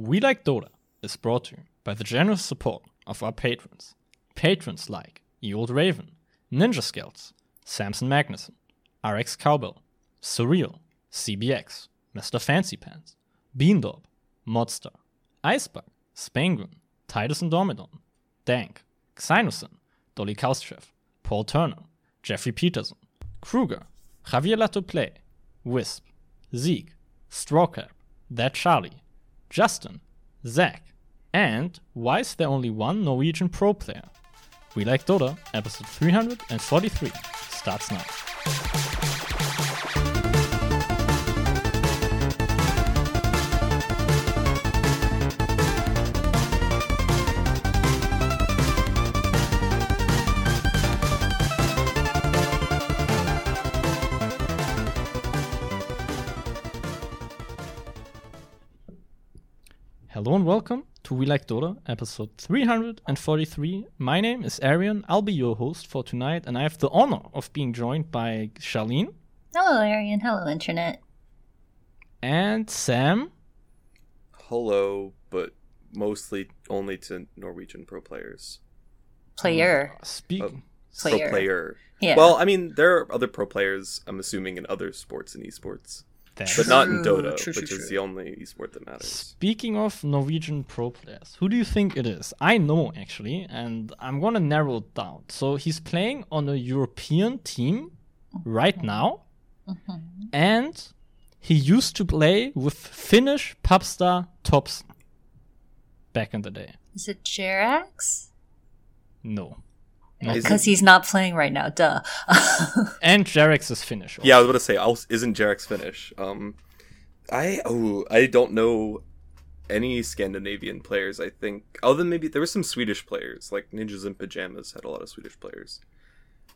We Like Dota is brought to you by the generous support of our patrons. Patrons like Old Raven, Ninja Scouts, Samson Magnuson, RX Cowbell, Surreal, CBX, Mr. Fancy Pants, Beandob, Modstar, Icebug, Spanguin, Titus and Indomidon, Dank, Xynosin, Dolly Kaustreff, Paul Turner, Jeffrey Peterson, Kruger, Javier Latoplay, Wisp, Zeke, Strawcap, That Charlie, Justin, Zach, and why is there only one Norwegian pro player? We Like Dota, episode 343, starts now. Welcome to We Like Dota, episode 343. My name is Arian. I'll be your host for tonight, and I have the honor of being joined by Charlene Hello, Arian. Hello, Internet. and Sam. hello, but mostly only to Norwegian pro players. Player. Uh, speak. Oh. Player. Pro player. Yeah. Well, I mean, there are other pro players. I'm assuming in other sports and esports, That's- but not in True, Dota, true, which true, is the only esport that matters. Speaking of Norwegian pro players, who do you think it is? I know actually, and I'm gonna narrow it down. So he's playing on a European team right uh-huh. now, uh-huh. and he used to play with Finnish pop star Topson back in the day. Is it Jerax? No. Is it- Because he's not playing right now. Duh. And Jerax is Finnish. Yeah, I was about to say, I'll, isn't Jerax Finnish? Um, I oh, I don't know any Scandinavian players. I think other than maybe there were some Swedish players, like Ninjas in Pajamas had a lot of Swedish players.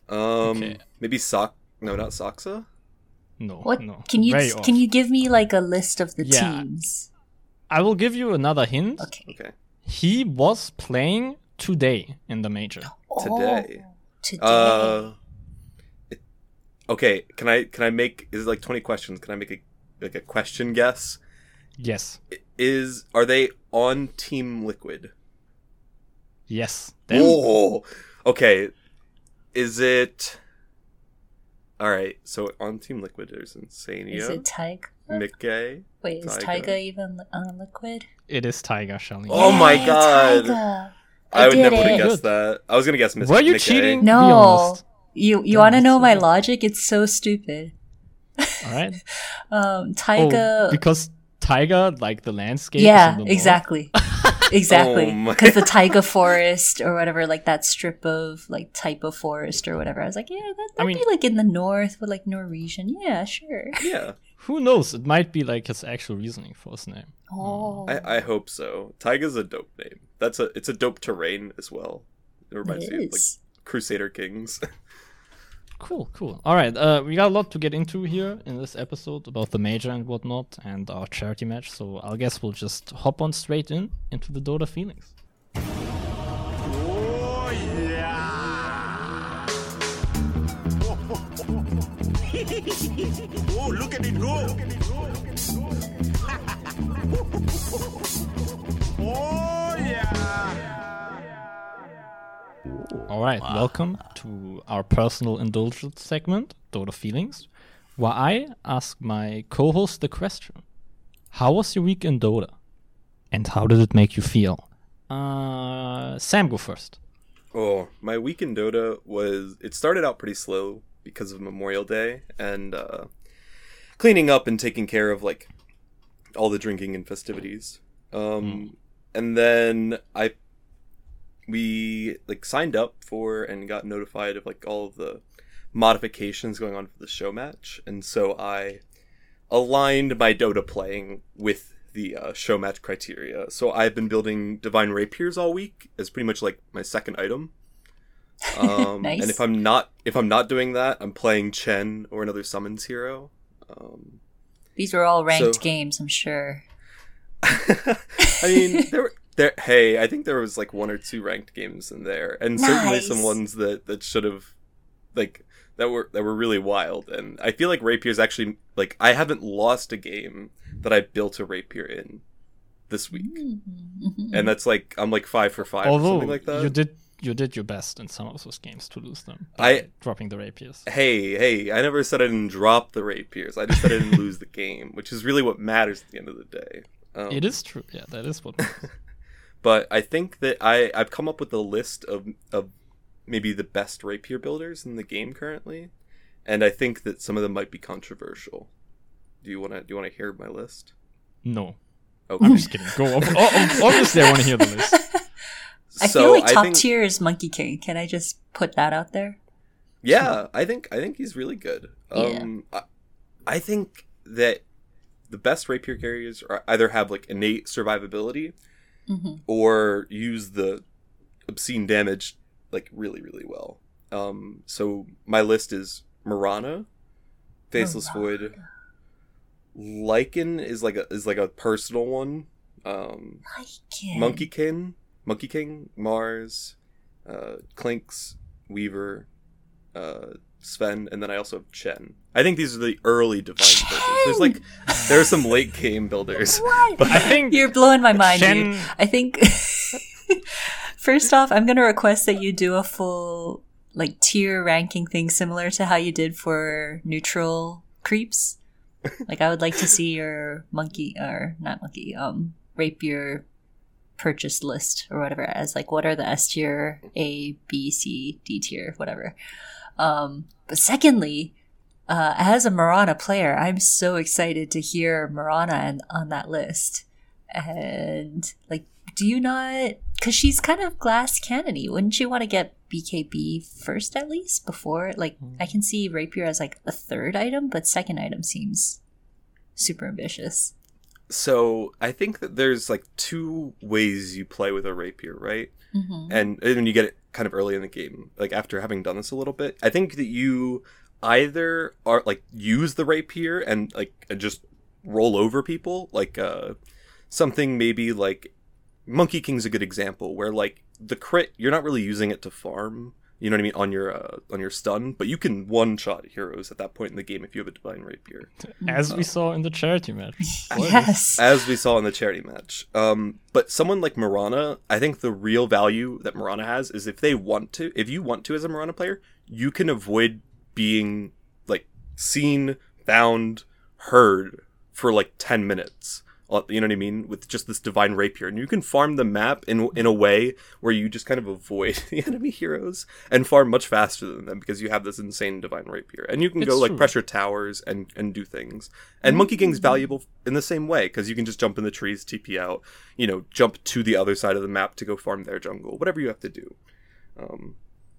Um, Okay. maybe Sock. No, not Soxa. No. what? No. Can you Very can off. you give me like a list of the Yeah. teams? I will give you another hint. Okay. Okay. He was playing today in the major. Today. Oh, today. Uh, it- okay. Can I can I make is it like twenty questions? Can I make a like a question guess? Yes. Is are they on Team Liquid? Yes. Then Oh, okay. Is it? All right. So on Team Liquid, there's Insania, Is it Taiga? miCKe. Wait, is Taiga? Taiga even on liquid? it is Taiga Charlene. Oh my God. Taiga. I, would never would it. have guessed that. I was gonna guess Miss. Were you Mickey. cheating? Be No. You you want to know my logic? It's so stupid. All right. Um, Oh, Taiga. because Taiga, like the landscape. is yeah, in the north. exactly. exactly. Oh Because the taiga forest or whatever, like that strip of like type of forest or whatever. I was like, yeah, that, that'd mean- be like in the north with like Norwegian. Yeah, sure. Yeah, Who knows? It might be like his actual reasoning for his name. Oh, I, I hope so. Taiga's a dope name. That's a it's a dope terrain as well. It reminds me of like. Crusader Kings. Cool, cool. All right. Uh, we got a lot to get into here in this episode about the major and whatnot and our charity match. So I guess we'll just hop on straight in into the Dota feelings. Oh, look at it go! oh, All right, welcome to our personal indulgence segment, Dota Feelings, where I ask my co-host the question: How was your week in Dota, and how did it make you feel? Uh, Sam, go first. Oh, my week in Dota was it started out pretty slow because of Memorial Day and uh, cleaning up and taking care of like all the drinking and festivities. Um, and then I we like signed up for and got notified of like all of the modifications going on for the show match, and so I aligned my Dota playing with the uh, show match criteria. So I've been building divine rapiers all week as pretty much like my second item. Um, Nice. And if I'm not if I'm not doing that, I'm playing Chen or another summons hero. Um, These were all ranked So- games, I'm sure. I mean, there were there. Hey, I think there was like one or two ranked games in there, and certainly some ones that that should have like that were that were really wild. And I feel like rapiers actually like I haven't lost a game that I built a rapier in this week, Mhm. and that's like I'm like five for five or Although something like that. you did you did your best in some of those games to lose them. by I- dropping the rapiers. Hey, hey! I never said I didn't drop the rapiers. I just said I didn't lose the game, which is really what matters at the end of the day. Um, It is true. Yeah, that is what. but I think that I I've come up with a list of of maybe the best rapier builders in the game currently, and I think that some of them might be controversial. Do you want to do you want to hear my list? no, Okay. I'm just kidding. Go. Ob- o- obviously, I want to hear the list. I so feel like top think, tier is Monkey King. Can I just put that out there? Yeah, I think I think he's really good. Yeah. Um, I, I think that the best rapier carriers are either have like innate survivability hmm or use the obscene damage like really really well. Um, so my list is Mirana, Faceless Void, Lycan is like a is like a personal one. Um, Like Monkey King, Monkey King, Mars, uh, Clinkz, Weaver, uh, Sven, and then I also have Chen. I think these are the early divine builders. There's like there are some late game builders. What? I think You're blowing my mind, Shen- dude. I think first off, I'm gonna request that you do a full like tier ranking thing similar to how you did for neutral creeps. Like I would like to see your monkey or not monkey, um rapier purchase list or whatever as like what are the S tier, A, B, C, D tier, whatever. Um but secondly, uh, as a Mirana player, I'm so excited to hear Mirana and, on that list. And like, do you not? Because she's kind of glass cannony. Wouldn't you want to get BKB first at least before? Like, I can see rapier as like a third item, but second item seems super ambitious. So I think that there's like two ways you play with a rapier, right? hmm and and you get it kind of early in the game, like after having done this a little bit, I think that you either are like use the rapier and like just roll over people, like uh something maybe like Monkey King's a good example where like the crit you're not really using it to farm, you know what I mean, on your uh, on your stun, but you can one shot heroes at that point in the game if you have a divine rapier. as we saw in the charity match. Yes. as we saw in the charity match. Um, but someone like Mirana, I think the real value that Mirana has is if they want to, if you want to as a Mirana player, you can avoid being like seen, found, heard for like 10 minutes. Uh, You know what I mean? With just this divine rapier, and you can farm the map in in a way where you just kind of avoid the enemy heroes and farm much faster than them because you have this insane divine rapier, and you can go It's like pressure towers and and do things. And Monkey King's valuable in the same way because you can just jump in the trees, TP out, you know, jump to the other side of the map to go farm their jungle, whatever you have to do. Um,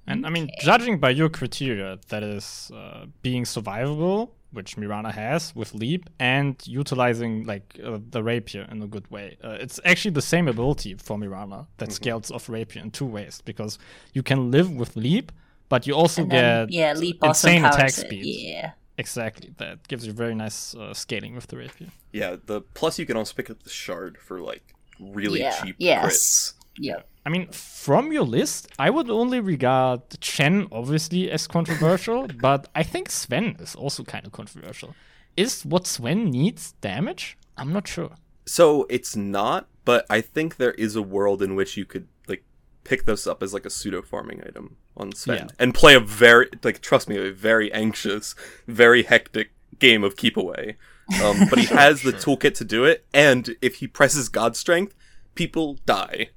And I mean, judging by your criteria, that is uh, being survivable, which Mirana has with Leap, and utilizing like uh, the rapier in a good way. Uh, it's actually the same ability for Mirana that scales off rapier in two ways because you can live with Leap, but you also And then, get yeah, leap also insane powers attack it. speed. Yeah. Exactly, that gives you very nice uh, scaling with the rapier. yeah, the plus you can also pick up the shard for like really Yeah, cheap yes. crits. Yep. I mean, from your list, I would only regard Chen obviously as controversial, but I think Sven is also kind of controversial. Is what Sven needs damage? I'm not sure. So it's not, but I think there is a world in which you could like pick this up as like a pseudo farming item on Sven Yeah. and play a very like trust me, a very anxious, very hectic game of keep away. Um, but he has the toolkit to do it, and if he presses God strength, people die.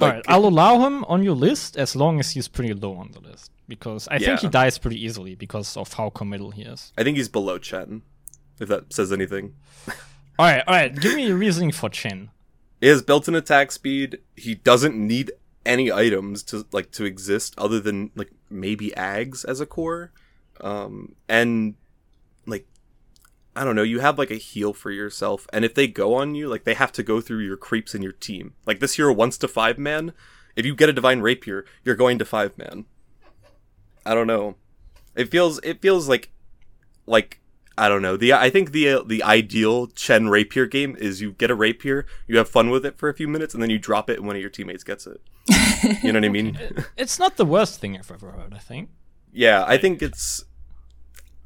All right, I'll allow him on your list as long as he's pretty low on the list because I think he dies pretty easily because of how committal he is. I think he's below Chen, if that says anything. All right, all right, give me a reasoning for Chen. He has built-in attack speed. He doesn't need any items to like to exist other than like maybe Aghs as a core. Um and like I don't know, you have like a heal for yourself and if they go on you, like they have to go through your creeps in your team. Like this hero wants to 5 man. If you get a divine rapier, you're going to 5 man. I don't know. It feels it feels like like I don't know. The I think the uh, the ideal Chen rapier game is you get a rapier, you have fun with it for a few minutes, and then you drop it, and one of your teammates gets it. You know what I mean? It's not the worst thing I've ever heard, I think. yeah, I think it's.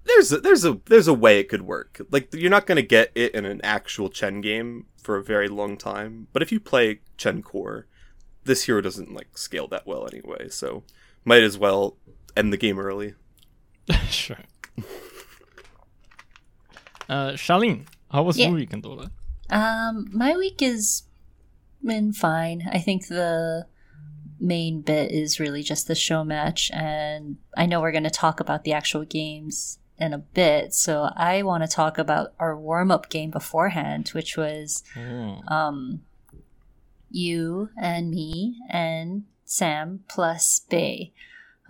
There's a, there's a there's a way it could work. Like you're not gonna get it in an actual Chen game for a very long time. But if you play Chen Core, this hero doesn't like scale that well anyway. So might as well end the game early. sure. Uh, Charlene, how was Yeah. your weekend, Ola? Um, my week has been fine. I think the main bit is really just the show match, and I know we're going to talk about the actual games in a bit. So I want to talk about our warm up game beforehand, which was Oh. um, you and me and Sam plus Bay.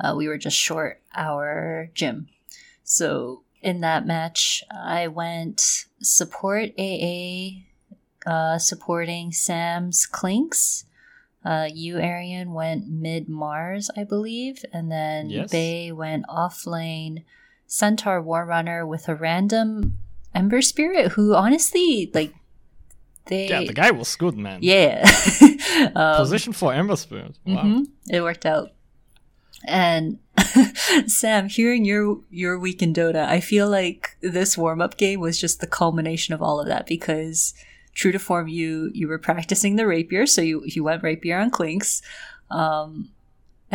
Uh, we were just short our gym. So in that match, I went support AA, uh, supporting Sam's Clinkz. Uh, you, Arian, went mid Mars, I believe, and then Yes. Bay went off lane Centaur Warrunner with a random Ember Spirit, who honestly, like, they. Yeah, the guy was good, man. Yeah. um, Position for Ember Spirit. Wow. mhm, It worked out. And Sam, hearing your your week in Dota, I feel like this warm up game was just the culmination of all of that because true to form, you you were practicing the rapier, so you you went rapier on Clinkz. Um,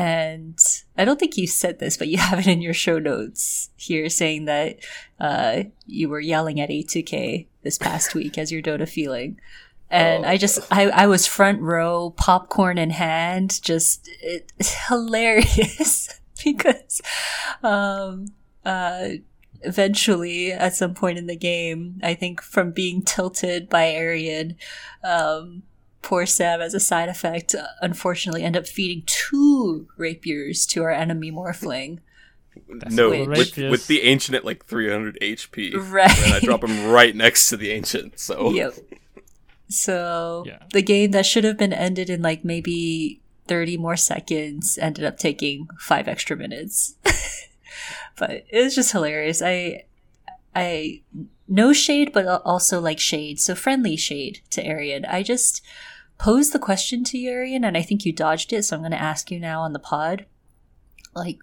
and I don't think you said this, but you have it in your show notes here saying that uh, you were yelling at A2K this past week as your Dota feeling. And I just, I, I was front row, popcorn in hand, just it, it's hilarious because, um, uh, eventually at some point in the game, I think from being tilted by Arian, um, poor Sam as a side effect, uh, unfortunately end up feeding two rapiers to our enemy Morphling. no, with, with the ancient at like 300 HP, Right. and I drop him right next to the ancient. So Yep. So Yeah. the game that should have been ended in like maybe 30 more seconds ended up taking five extra minutes. but it was just hilarious. I, I, no shade, but also like shade. So friendly shade to Arian. I just posed the question to you, Arian, and I think you dodged it. So I'm going to ask you now on the pod. Like,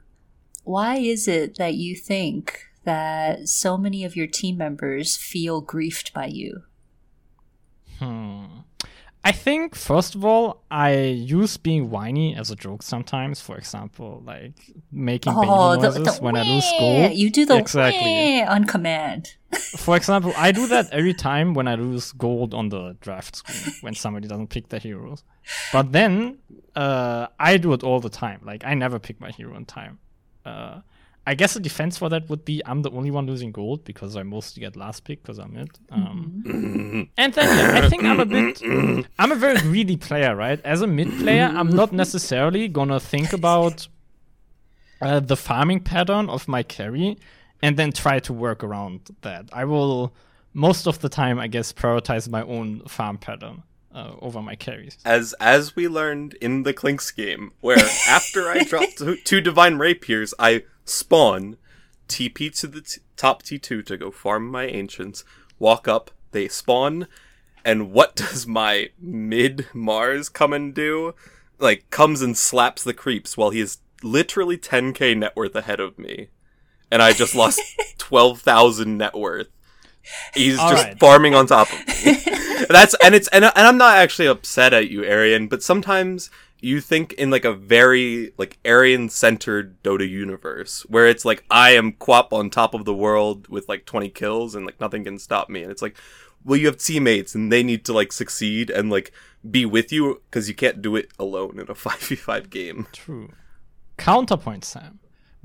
why is it that you think that so many of your team members feel griefed by you? Hmm. I think first of all, I use being whiny as a joke sometimes. For example, like making baby noises when I lose gold. You do the exactly. on command. For example, I do that every time when I lose gold on the draft screen when somebody doesn't pick their heroes. But then uh, I do it all the time. Like I never pick my hero in time. Uh, I guess the defense for that would be I'm the only one losing gold because I mostly get last pick because I'm it. Um, and then yeah, I think I'm a bit. I'm a very greedy player, right? As a mid player, I'm not necessarily gonna think about uh, the farming pattern of my carry and then try to work around that. I will most of the time, I guess, prioritize my own farm pattern uh, over my carries. as as we learned in the Clinkz game, where after I dropped two, two divine rapiers, I spawn, TP to the t- top T2 to go farm my ancients, walk up, they spawn, and what does my mid Mars come and do? Like comes and slaps the creeps while he is literally 10k net worth ahead of me, and I just lost 12,000 net worth. He's All just right. farming on top of me. That's and it's and, and I'm not actually upset at you, Arian, but sometimes you think in like a very like Arian centered Dota universe where it's like I am Quap on top of the world with like 20 kills and like nothing can stop me, and it's like, well, you have teammates and they need to like succeed and like be with you because you can't do it alone in a 5v5 game. True. Counterpoint, Sam.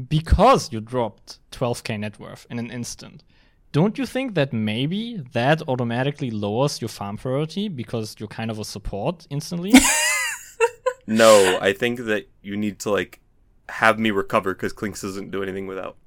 Because you dropped 12k net worth in an instant, don't you think that maybe that automatically lowers your farm priority because you're kind of a support instantly? No, I think that you need to like have me recover because Clinkz doesn't do anything without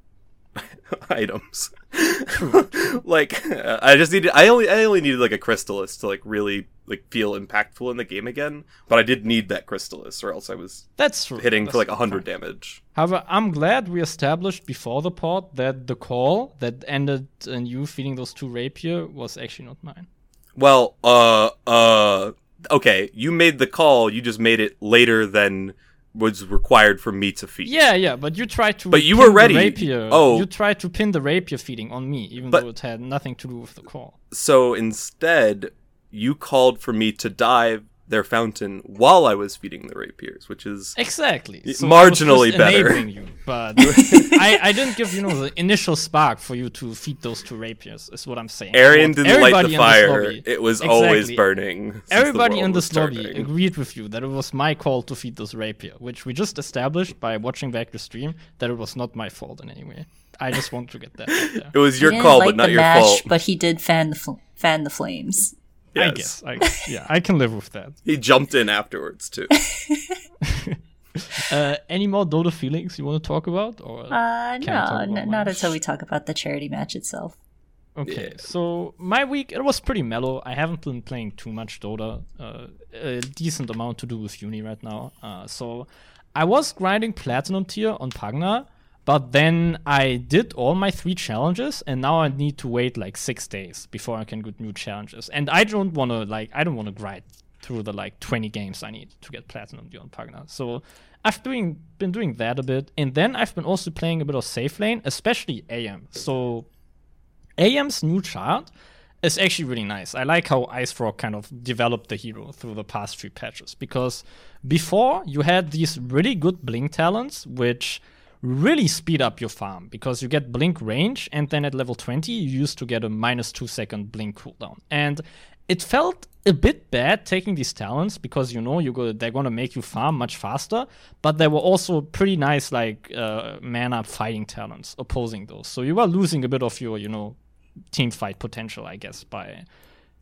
items. like I just needed, I only, I only needed like a Crystalys to like really like feel impactful in the game again. But I did need that Crystalys, or else I was That's true. hitting for like That's hundred fine. damage. However, I'm glad we established before the pod that the call that ended in you feeding those two rapier was actually not mine. Well, uh, uh, okay, you made the call. You just made it later than was required for me to feed. Yeah, yeah, but you tried to. But you were ready. Rapier. Oh. you tried to pin the rapier feeding on me, even But- though it had nothing to do with the call. So instead, you called for me to dive their fountain while I was feeding the rapiers, which is Exactly. So marginally just better. You, but I, I didn't give you know the initial spark for you to feed those two rapiers. Is what I'm saying. Arian didn't light everybody the in fire. lobby- It was always burning. since the Everybody in this lobby turning. agreed with you that it was my call to feed those rapier, which we just established by watching back the stream that it was not my fault in any way. I just want to get that out there. It was your He didn't call, light but not the your match, fault. But he did fan the fl- fan the flames. I guess. I. Yeah, I can live with that. He jumped in afterwards too. Uh, any more Dota feelings you want to talk about? Or Uh, Can't no, talk n- not until we talk about the charity match itself. Okay, Yeah. so my week it was pretty mellow. I haven't been playing too much Dota. Uh, a decent amount to do with uni right now. Uh, so I was grinding platinum tier on Pagna, but then I did all my three challenges, and now I need to wait like six days before I can get new challenges. And I don't want to like I don't want to grind through the like 20 games I need to get platinum on Pagna. So I've doing been doing that a bit, and then I've been also playing a bit of safe lane, especially AM. So AM's new shard is actually really nice. I like how IceFrog kind of developed the hero through the past few patches because before you had these really good blink talents which really speed up your farm because you get blink range and then at level 20 you used to get a minus 2 second blink cooldown. And it felt a bit bad taking these talents because you know you go they're gonna make you farm much faster, but there were also pretty nice like uh, mana fighting talents opposing those. So you were losing a bit of your you know team fight potential, I guess, by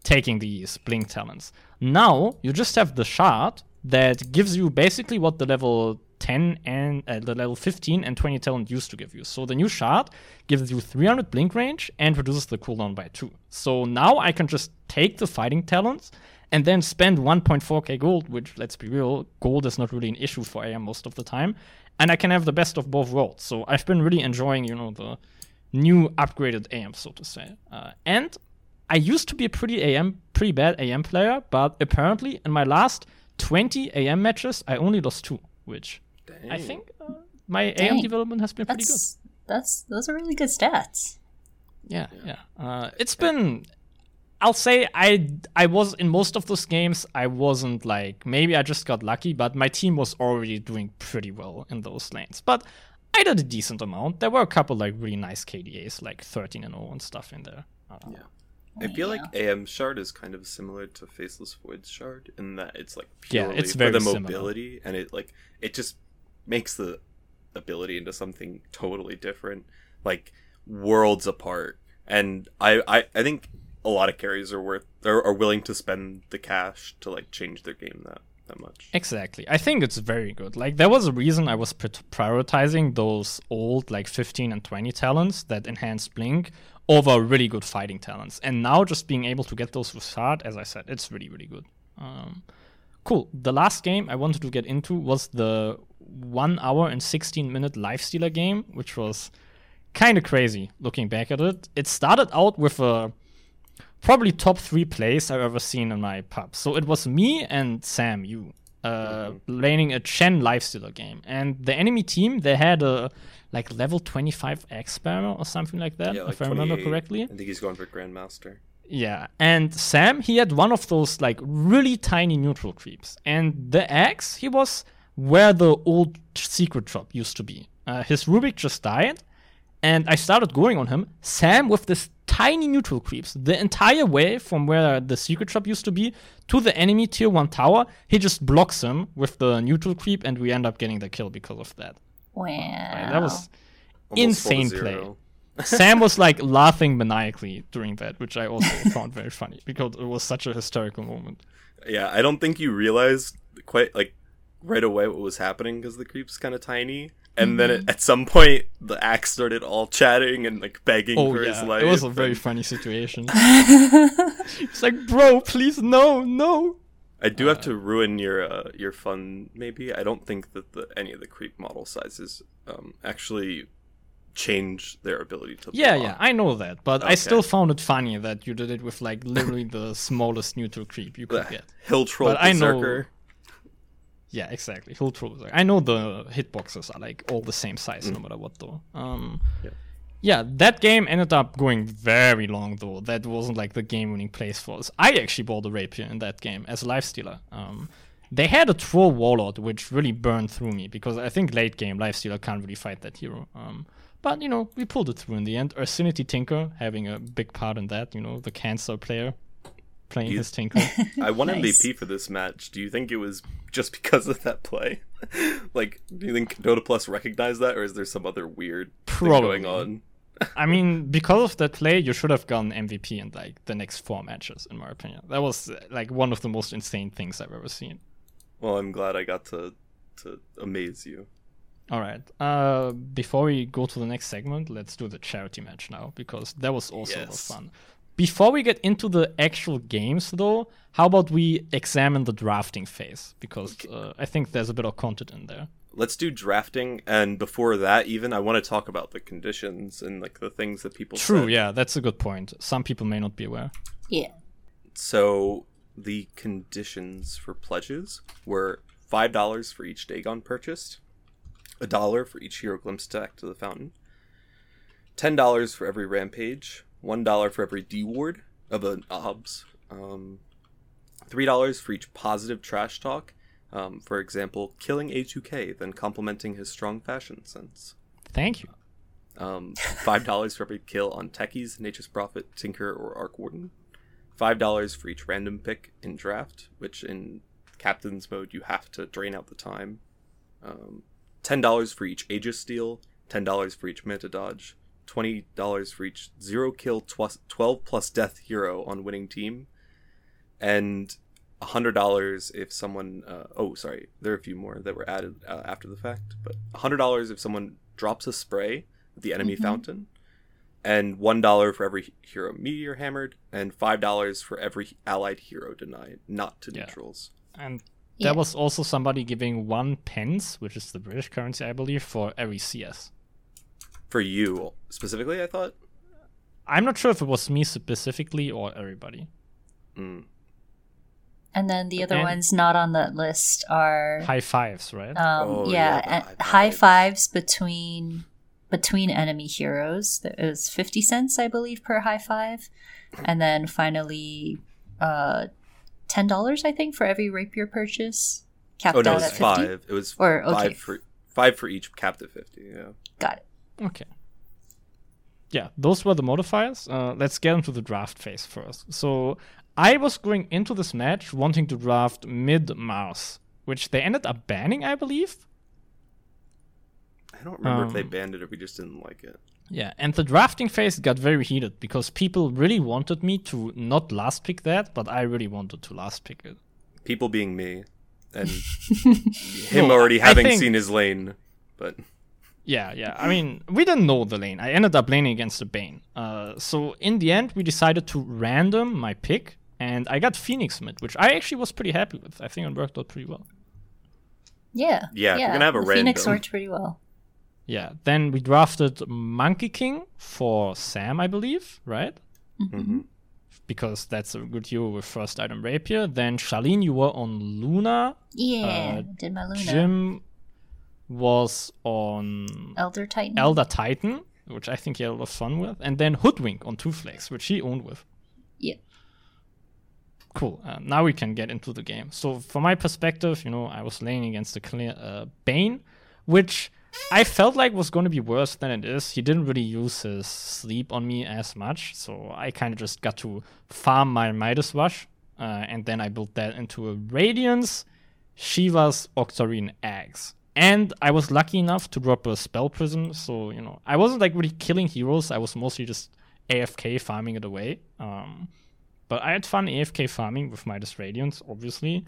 taking these blink talents. Now you just have the shard that gives you basically what the level 10 and uh, the level 15 and 20 talent used to give you. So the new shard gives you 300 blink range and reduces the cooldown by 2. So now I can just take the fighting talents and then spend 1.4k gold, which let's be real, gold is not really an issue for AM most of the time, and I can have the best of both worlds. So I've been really enjoying, you know, the new upgraded AM, so to say. Uh, and I used to be a pretty AM, pretty bad AM player, but apparently in my last 20 AM matches, I only lost two, which I think uh, my AM development has been pretty good. That's that's those are really good stats. Yeah, yeah. Uh, it's been. I'll say I I was in most of those games. I wasn't like maybe I just got lucky, but my team was already doing pretty well in those lanes. But I did a decent amount. There were a couple like really nice KDAs, like 13 and 0 and stuff in there. Uh, Yeah. I feel like AM shard is kind of similar to Faceless Void shard in that it's like Yeah, purely it's for very the similar. mobility and it like it just makes the ability into something totally different, like worlds apart. And I I, I think a lot of carries are worth are, are willing to spend the cash to like change their game that that much. Exactly. I think it's very good. Like there was a reason I was pr- prioritizing those old like 15 and 20 talents that enhanced blink over really good fighting talents. And now just being able to get those with shard, as I said, it's really really good. Um, cool. The last game I wanted to get into was the 1 hour and 16 minute life stealer game, which was kind of crazy looking back at it. It started out with a probably top three plays I've ever seen in my pub. So it was me and Sam, you, uh, laning a Chen lifestealer game, and the enemy team they had a like level 25 Axe or something like that, Yeah, like if I remember correctly. I think he's going for Grandmaster. Yeah, and Sam, he had one of those like really tiny neutral creeps, and the axe he was where the old secret shop used to be. Uh, his Rubik just died, and I started going on him. Sam with this tiny neutral creeps the entire way from where the secret shop used to be to the enemy tier one tower. He just blocks him with the neutral creep, and we end up getting the kill because of that. Wow. Like, that was Almost Insane zero. Sam was like laughing maniacally during that, which I also found very funny because it was such a hysterical moment. Yeah, I don't think you realized quite like right away what was happening because the creep's kind of tiny, and then Mm-hmm. it, at some point the axe started all chatting and like begging Oh for his life. it was a very funny situation. it's like, bro, please no, no. I do have to ruin your uh, your fun. Maybe I don't think that the, any of the creep model sizes um, actually change their ability to. Yeah, yeah, I know that, but I still found it funny that you did it with like literally the smallest neutral creep you could The get. hill troll But I know- Yeah, exactly. Hill true. Like, I know the hitboxes are like all the same size, no matter what, though. Um, Yeah. yeah, that game ended up going very long, though. That wasn't like the game-winning place for us. I actually bought a rapier in that game as a lifestealer. Um, they had a troll warlord, which really burned through me because I think late game lifestealer can't really fight that hero. Um, but you know, we pulled it through in the end. Ursinity Tinker having a big part in that. You know, the cancer player playing You- his Tinker. I won Nice. MVP for this match. Do you think it was just because of that play? like, do you think Dota Plus recognized that, or is there some other weird thing going on? I mean, because of that play, you should have gotten MVP in like the next four matches, in my opinion. That was like one of the most insane things I've ever seen. Well, I'm glad I got to to amaze you. All right. Uh, before we go to the next segment, let's do the charity match now because that was also a Yes. fun. Before we get into the actual games, though, how about we examine the drafting phase because uh, I think there's a bit of content in there. Let's do drafting, and before that, even I want to talk about the conditions and like the things that people. True. said. Yeah, that's a good point. Some people may not be aware. Yeah. So the conditions for pledges were five dollars for each Dagon purchased, a dollar for each Hero Glimpse attack to the fountain, ten dollars for every rampage, one dollar for every D ward of an obs, um, three dollars for each positive trash talk. Um, for example, killing A2K, then complimenting his strong fashion sense. Thank you. Um, five dollars for every kill on Techies, Nature's Prophet, Tinker, or Arc Warden. Five dollars for each random pick in draft, which in Captain's mode you have to drain out the time. Um, Ten dollars for each Aegis steal. Ten dollars for each Manta dodge. Twenty dollars for each zero kill twas- twelve plus death hero on winning team, and hundred dollars if someone. Uh, oh, sorry, there are a few more that were added uh, after the fact, but hundred dollars if someone drops a spray at the enemy Mhm. fountain, and one dollar for every hero meteor hammered, and five dollars for every allied hero denied, not to Yeah. neutrals. And Yeah. there was also somebody giving one pence, which is the British currency, I believe, for every CS. For you specifically, I thought. I'm not sure if it was me specifically or everybody. Mm. And then the other And- ones not on that list are High fives, right? um, Oh, yeah, yeah, the high high fives. fives between between enemy heroes. It was fifty cents, I believe, per high five, and then finally, uh, ten dollars, I think, for every rapier purchase. Capped Oh no, it was at 50? five. It was Or, okay. five for five for each captive fifty. Yeah. Got it. Okay. Yeah, those were the modifiers. Uh, let's get into the draft phase first. So I was going into this match wanting to draft mid Mars, which they ended up banning, I believe. I don't remember if they Um, banned it or we just didn't like it. Yeah, and the drafting phase got very heated because people really wanted me to not last pick that, but I really wanted to last pick it. People being me, and him No, already having think- seen his lane, but Yeah, yeah. I mean, we didn't know the lane. I ended up laning against the Bane. Uh, so in the end, we decided to random my pick, and I got Phoenix mid, which I actually was pretty happy with. I think it worked out pretty well. Yeah. Yeah, if you're gonna have a the Phoenix random- worked pretty well. Yeah. Then we drafted Monkey King for Sam, I believe, right? mhm. Because that's a good hero with first item Rapier. Then Charlene, you were on Luna. Yeah, Uh, did my Luna. Jim was on Elder Titan. Elder Titan, which I think he had a lot of fun with. And then Hoodwink on Two Flags, which he owned with. Yeah. Cool. Uh, now we can get into the game. So, from my perspective, you know, I was laying against the clear, uh, Bane, which I felt like was going to be worse than it is. He didn't really use his sleep on me as much, so I kind of just got to farm my Midas Rush, uh, and then I built that into a Radiance, Shiva's Octarine Eggs. And I was lucky enough to drop a Spell Prism, so, you know, I wasn't like really killing heroes, I was mostly just AFK farming it away. Um, but I had fun AFK farming with Midas Radiance, obviously.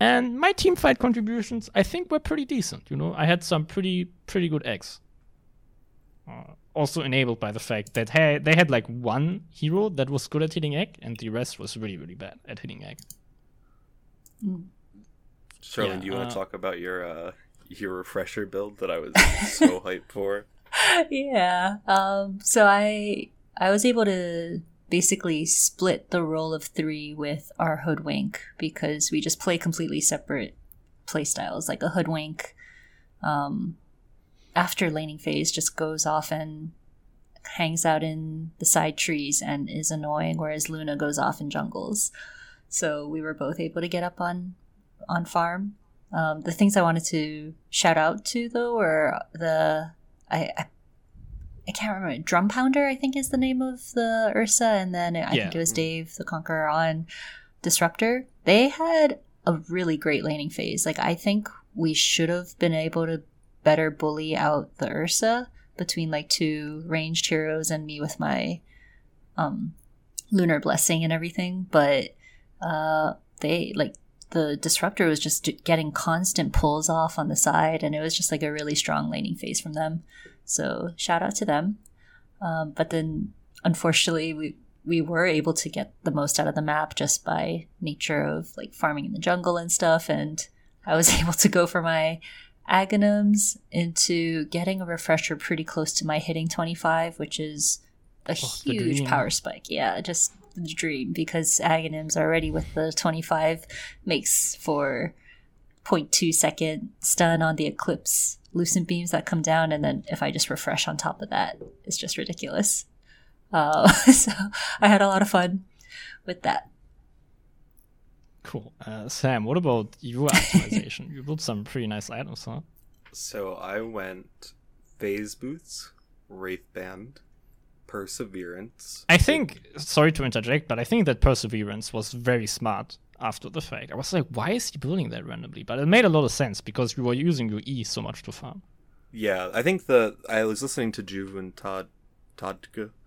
And my team fight contributions, I think, were pretty decent. You know, I had some pretty pretty good eggs. Uh, also enabled by the fact that hey, they had like one hero that was good at hitting egg, and the rest was really really bad at hitting egg. Charlene, Yeah, do you want uh, to talk about your uh, your refresher build that I was so hyped for? yeah. Um. So I I was able to basically split the role of three with our hoodwink because we just play completely separate playstyles, like a hoodwink. Um, after laning phase, just goes off and hangs out in the side trees and is annoying, whereas Luna goes off in jungles. So we were both able to get up on on farm. Um, the things I wanted to shout out to though were the I, I I can't remember drum pounder I think is the name of the Ursa, and then I Yeah. think it was Dave the Conqueror on Disruptor. They had a really great laning phase. Like I think we should have been able to better bully out the Ursa between like two ranged heroes and me with my um lunar blessing and everything, but uh they like the disruptor was just getting constant pulls off on the side and it was just like a really strong laning phase from them. So shout out to them. Um, but then unfortunately we we were able to get the most out of the map just by nature of like farming in the jungle and stuff and I was able to go for my Aghanims into getting a refresher pretty close to my hitting 25, which is a Oh, huge power spike. Yeah, just the dream because Aghanims already with the 25 makes for 0.2 second stun on the Eclipse lucent beams that come down, and then if I just refresh on top of that, it's just ridiculous. Uh, so I had a lot of fun with that. Cool. Uh, Sam, what about your optimization? you built some pretty nice items, huh? So I went phase boots, wraith band, perseverance. I think, sorry to interject, but I think that Perseverance was very smart after the fact. I was like, why is he building that randomly? But it made a lot of sense because you were using your E so much to farm. Yeah, I think the I was listening to Juve and Todd Toddka.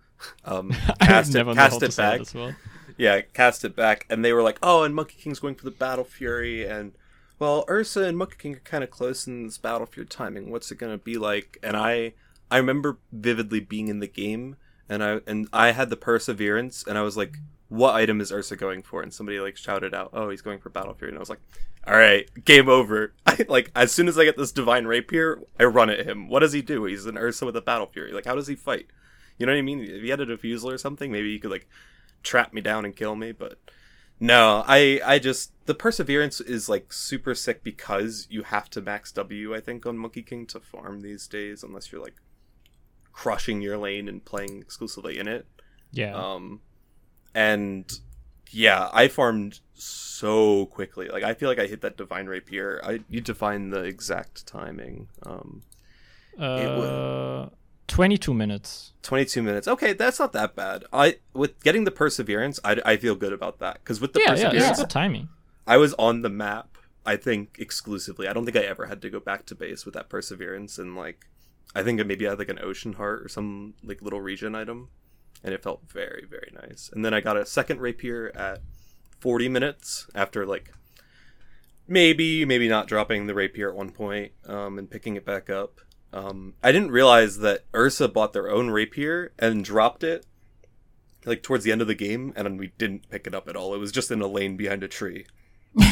Um, I cast it, cast it back. as well. Yeah, cast it back, and they were like, "Oh, and Monkey King's going for the Battle Fury, and well, Ursa and Monkey King are kind of close in this Battle Fury timing. What's it gonna be like?" And I, I remember vividly being in the game, and I and I had the Perseverance, and I was like, "What item is Ursa going for?" And somebody like shouted out, "Oh, he's going for Battle Fury," and I was like, "All right, game over." I like as soon as I get this Divine Rapier, I run at him. What does he do? He's an Ursa with a Battle Fury. Like, how does he fight? You know what I mean? If he had a diffusal or something, maybe he could like trap me down and kill me, but no, I I just the perseverance is like super sick because you have to max W I think on Monkey King to farm these days unless you're like crushing your lane and playing exclusively in it. Yeah. Um and yeah, I farmed so quickly. Like I feel like I hit that divine rapier. I need to find the exact timing. Um uh, 22 minutes. 22 minutes. Okay, that's not that bad. I with getting the perseverance, I, I feel good about that cuz with the yeah, yeah, perseverance it's good timing. I was on the map, I think, exclusively. I don't think I ever had to go back to base with that perseverance and like I think maybe I had like an ocean heart or some like little regen item. And it felt very, very nice. And then I got a second rapier at forty minutes after like maybe, maybe not dropping the rapier at one point, um, and picking it back up. Um, I didn't realize that Ursa bought their own rapier and dropped it like towards the end of the game, and then we didn't pick it up at all. It was just in a lane behind a tree.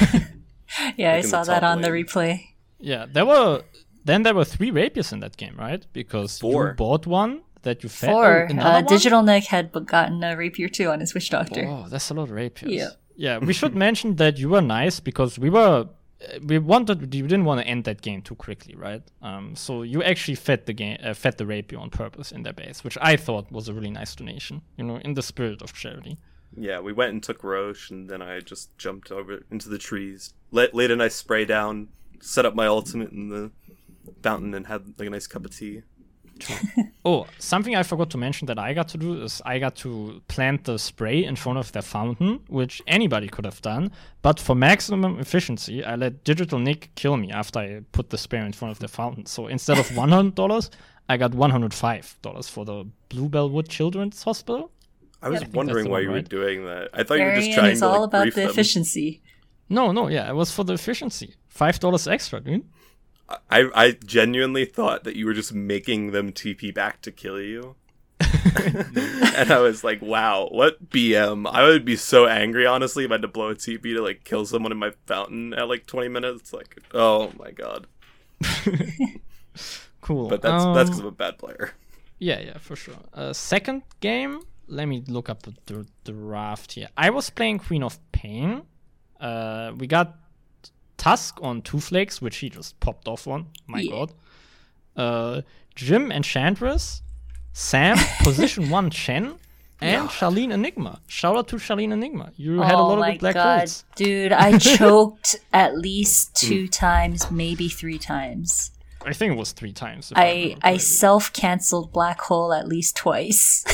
Yeah, I Like in the saw that top on the replay. Yeah, there were then there were three rapiers in that game, right? Because Four. you bought one that you fed. Four. Oh, another uh, one? Digital Neck had gotten a rapier too on his Witch Doctor. Oh, that's a lot of rapiers. Yeah. Yeah, we should mention that you were nice because we were uh, we wanted you didn't want to end that game too quickly, right? Um, so you actually fed the game uh, fed the rapier on purpose in their base, which I thought was a really nice donation. You know, in the spirit of charity. Yeah, we went and took Rosh, and then I just jumped over into the trees, let, laid a nice spray down, set up my ultimate in the fountain, and had like a nice cup of tea. Oh, something I forgot to mention that I got to do is I got to plant the spray in front of the fountain, which anybody could have done. But for maximum efficiency, I let Digital Nick kill me after I put the spray in front of the fountain. So instead of one hundred dollars, I got one hundred five dollars for the Bluebellwood Children's Hospital. I was I wondering that's why one, you were doing that. I thought you were just trying is to all like, about brief the them. efficiency. No, no, yeah, it was for the efficiency. Five dollars extra, dude. I I genuinely thought that you were just making them TP back to kill you. and I was like, wow, what BM? I would be so angry, honestly, if I had to blow a TP to like kill someone in my fountain at like 20 minutes. Like, oh my god. Cool. But that's that's because Um, I'm a bad player. Yeah, yeah, for sure. Uh, second game, let me look up the, the draft here. I was playing Queen of Pain. Uh, we got Tusk on Two Flakes, which he just popped off on. My Yeah. god. Uh, Jim Enchantress, Sam Position One Chen, and Charlene Enigma. Shout out to Charlene Enigma. You had a oh lot of good black god, holes. dude! I choked at least two times, maybe three times. I think it was three times. if I I self canceled black hole at least twice.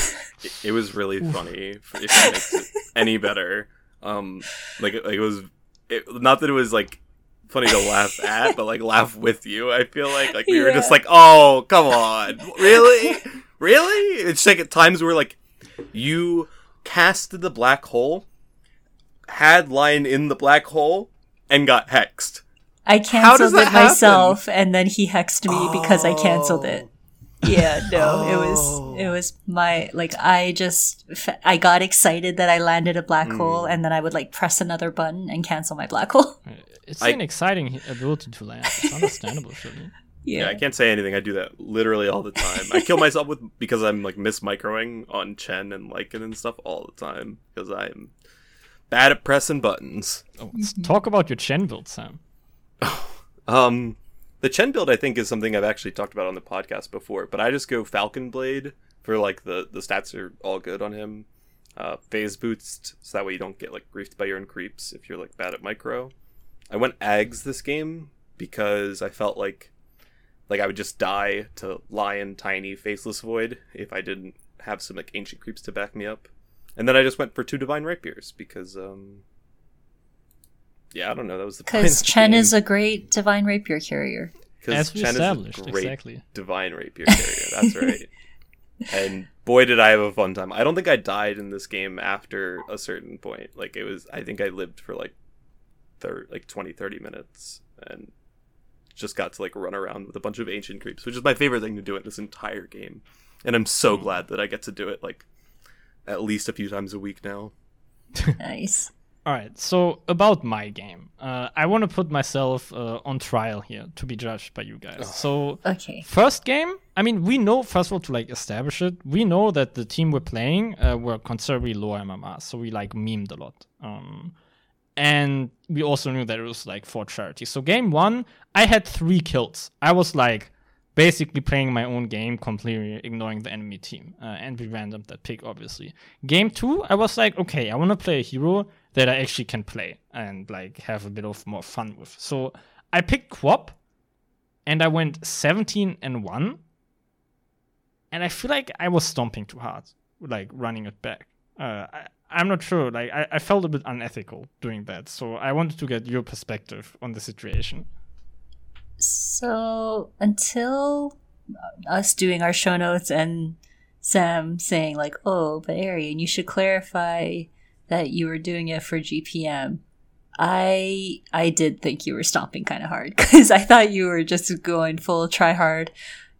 It, it was really funny. If it makes it any better, um, like, it- like it was, it, not that it was like funny to laugh at, but like laugh with you. I feel like like we were just like, oh, come on, really, really? It's like at times where like you casted the black hole, had line in the black hole, and got hexed. I canceled it myself, and then he hexed me because I canceled it. Oh. Yeah, no, it Oh. was it was my like I just i got excited that I landed a black Hmm. hole, and then I would like press another button and cancel my black hole. It's I- an exciting ability to land. It's understandable, Charlene. Yeah, Yeah, I can't say anything. I do that literally all the time. I kill myself with because I'm like miss microing on Chen and Lycan and stuff all the time because I'm bad at pressing buttons. Oh, let's talk about your Chen build, Sam. Um, the Chen build I think is something I've actually talked about on the podcast before, but I just go Falcon Blade for like the the stats are all good on him. Uh, Phase Boots, so that way you don't get like griefed by your own creeps if you're like bad at micro. I went Aghs this game because I felt like like I would just die to Lion Tiny Faceless Void if I didn't have some like ancient creeps to back me up. And then I just went for two Divine Rapiers because um yeah, I don't know. That was the point because Chen game. is a great divine rapier carrier. Because As we Chen established, is a great exactly. divine rapier carrier. That's right. and boy, did I have a fun time. I don't think I died in this game after a certain point. Like it was, I think I lived for like, thir- like 20, 30 minutes, and just got to like run around with a bunch of ancient creeps, which is my favorite thing to do in this entire game. And I'm so mm. glad that I get to do it like at least a few times a week now. Nice. All right, so about my game, uh, I want to put myself uh, on trial here to be judged by you guys. So Okay. First game, I mean, we know first of all to like establish it. We know that the team we're playing uh, were considerably low MMR, so we like memed a lot. Um, and we also knew that it was like for charity. So game one, I had three kills. I was like basically playing my own game, completely ignoring the enemy team, uh, and we randomed that pick obviously. Game two, I was like, okay, I want to play a hero that I actually can play and like have a bit of more fun with. So I picked QoP and I went 17 and 1. And I feel like I was stomping too hard, like running it back. Uh, I, I'm not sure. Like I, I felt a bit unethical doing that. So I wanted to get your perspective on the situation. So until us doing our show notes and Sam saying like, "Oh, but Arian, you should clarify that you were doing it for GPM." I I did think you were stomping kind of hard because I thought you were just going full try hard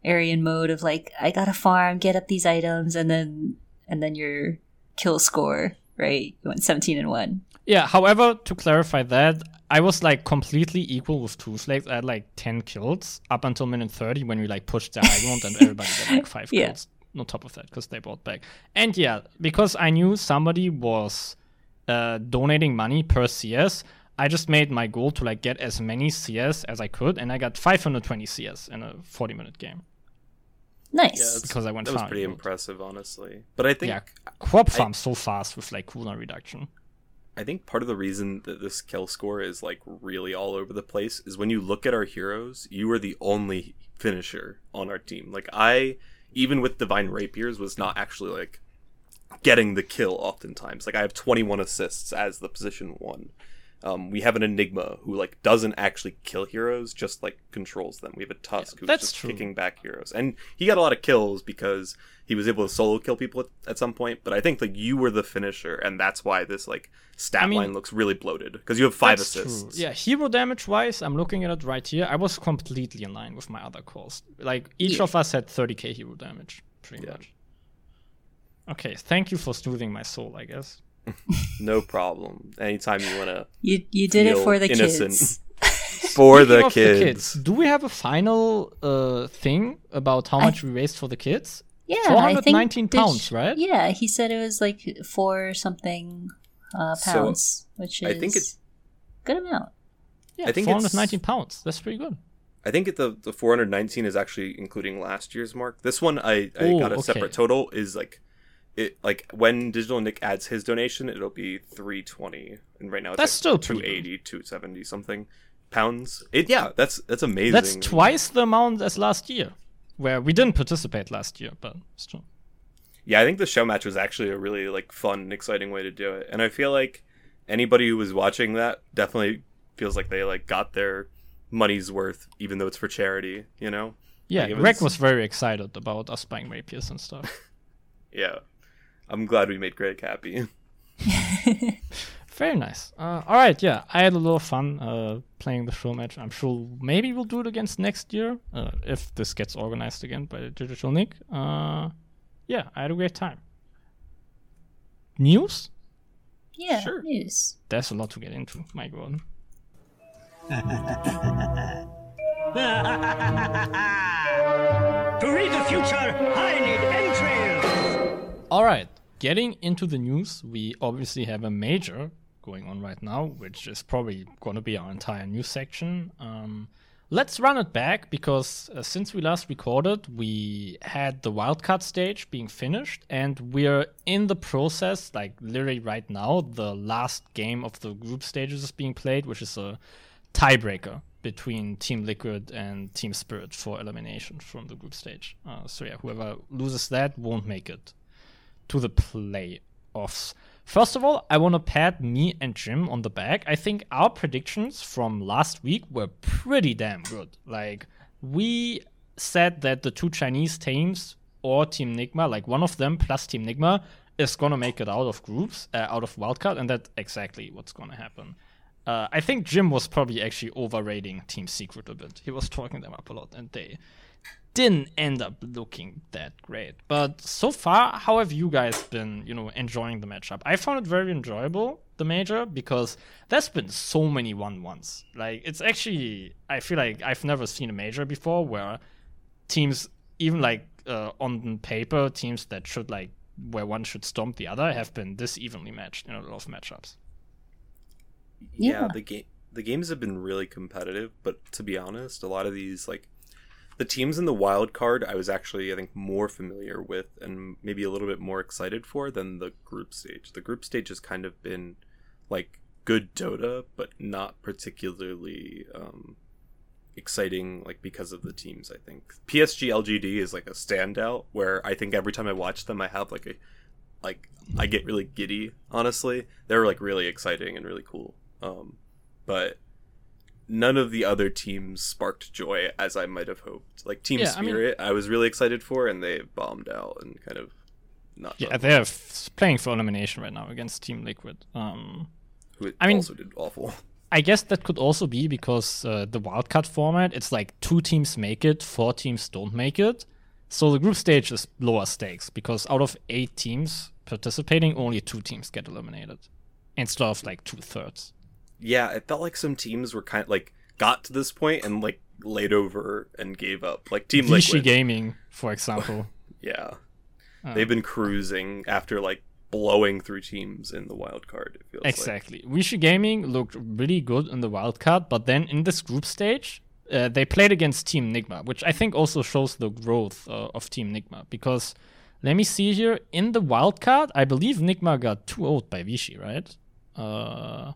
Arian mode of like, I gotta farm, get up these items, and then and then your kill score, right? You went seventeen and one. Yeah, however, to clarify that, I was like completely equal with two slaves. I had like 10 kills up until minute 30 when we like pushed the ground and everybody got like 5 Yeah. kills on top of that because they bought back. And yeah, because I knew somebody was uh, donating money per CS, I just made my goal to like get as many CS as I could, and I got 520 CS in a 40 minute game Nice. Yeah, because I went that was pretty mode. impressive, honestly. But I think Yeah, crop farm so fast with like cooldown reduction. I think part of the reason that this kill score is like really all over the place is when you look at our heroes, you are the only finisher on our team. Like I, even with divine rapiers, was not actually like getting the kill oftentimes. Like I have 21 assists as the position one. Um, we have an enigma who like doesn't actually kill heroes, just like controls them. We have a tusk who's just true. kicking back heroes, and he got a lot of kills because he was able to solo kill people at, at some point. But I think like you were the finisher, and that's why this like stat I mean, line looks really bloated because you have five assists. True. Yeah, hero damage wise, I'm looking at it right here. I was completely in line with my other calls. Like each Yeah. of us had 30k hero damage, pretty Yeah. much. Okay, thank you for soothing my soul. I guess. No problem. Anytime you wanna You you did it for the innocent. kids. for Speaking the kids. do we have a final uh, thing about how I- much we raised for the kids? Yeah, I think 419 pounds, sh- right? Yeah, he said it was like four something uh, So, pounds, which is I think it's- good amount. Yeah, I think it's- 419 pounds. That's pretty good. I think it, the the 419 is actually including last year's mark. This one I, I Oh, got a okay. separate total is like it like when Digital Nick adds his donation, it'll be 320, and right now it's That's like still pretty 280, 270 something pounds. It yeah, that's that's amazing. That's twice the amount as last year, where we didn't participate last year, but still. Yeah, I think the show match was actually a really like fun and exciting way to do it, and I feel like anybody who was watching that definitely feels like they like got their money's worth, even though it's for charity. You know? Yeah, Like, it Greg was- was very excited about us buying rapiers and stuff. Yeah, I'm glad we made Greg happy. Very nice. Uh, all right, yeah, I had a little fun uh, playing the show match. I'm sure maybe we'll do it against next year uh, if this gets organized again by Digital Nick. Uh, yeah, I had a great time. News? Yeah, Sure. news. There's a lot to get into. My God. To read the future, I need entrails. All right, getting into the news, we obviously have a major going on right now, which is probably going to be our entire news section. Um, let's run it back because uh, since we last recorded, we had the wildcard stage being finished, and we're in the process, like literally right now, the last game of the group stages is being played, which is a tiebreaker between Team Liquid and Team Spirit for elimination from the group stage. Uh, so yeah, whoever loses that won't make it to the playoffs. First of all, I want to pat me and Jim on the back. I think our predictions from last week were pretty damn good. Like, we said that the two Chinese teams or Team Nigma, like one of them plus Team Nigma, is to make it out of groups, uh, out of wildcard, and that's exactly what's to happen. Uh, I think Jim was probably actually overrating Team Secret a bit. He was talking them up a lot, and they didn't end up looking that great. But so far, how have you guys been, you know, enjoying the matchup? I found it very enjoyable, the major, because there's been so many one ones. Like it's actually I feel like I've never seen a major before where teams even like uh, on paper, teams that should like where one should stomp the other have been this evenly matched in a lot of matchups. yeah, Yeah. the game the games have been really competitive, but to be honest, a lot of these like the teams in the wild card I was actually I think more familiar with and maybe a little bit more excited for than the group stage. The group stage has kind of been like good Dota, but not particularly um exciting like because of the teams I think. PSG LGD is like a standout where I think every time I watch them I have like a like I get really giddy, honestly. They're like really exciting and really cool. Um but none of the other teams sparked joy as I might have hoped. Like Team Yeah, I mean- Spirit, I, was really excited for, and they bombed out and kind of not. Yeah, they're f- playing for elimination right now against Team Liquid. Um, who I mean- also did awful. I guess that could also be because uh, the wildcard format, it's like two teams make it, four teams don't make it. So the group stage is lower stakes because out of eight teams participating, only two teams get eliminated instead of like two thirds. Yeah, it felt like some teams were kind of like got to this point and like laid over and gave up. Like Team Vici Liquid, Gaming, for example. yeah, Uh. they've been cruising after like blowing through teams in the wild card. It feels like. Exactly. Vici Gaming looked really good in the wildcard, but then in this group stage, uh, they played against Team Nigma, which I think also shows the growth uh, of Team Nigma. Because let me see here in the wildcard, I believe Nigma got 2 0 by Vici, right? Uh,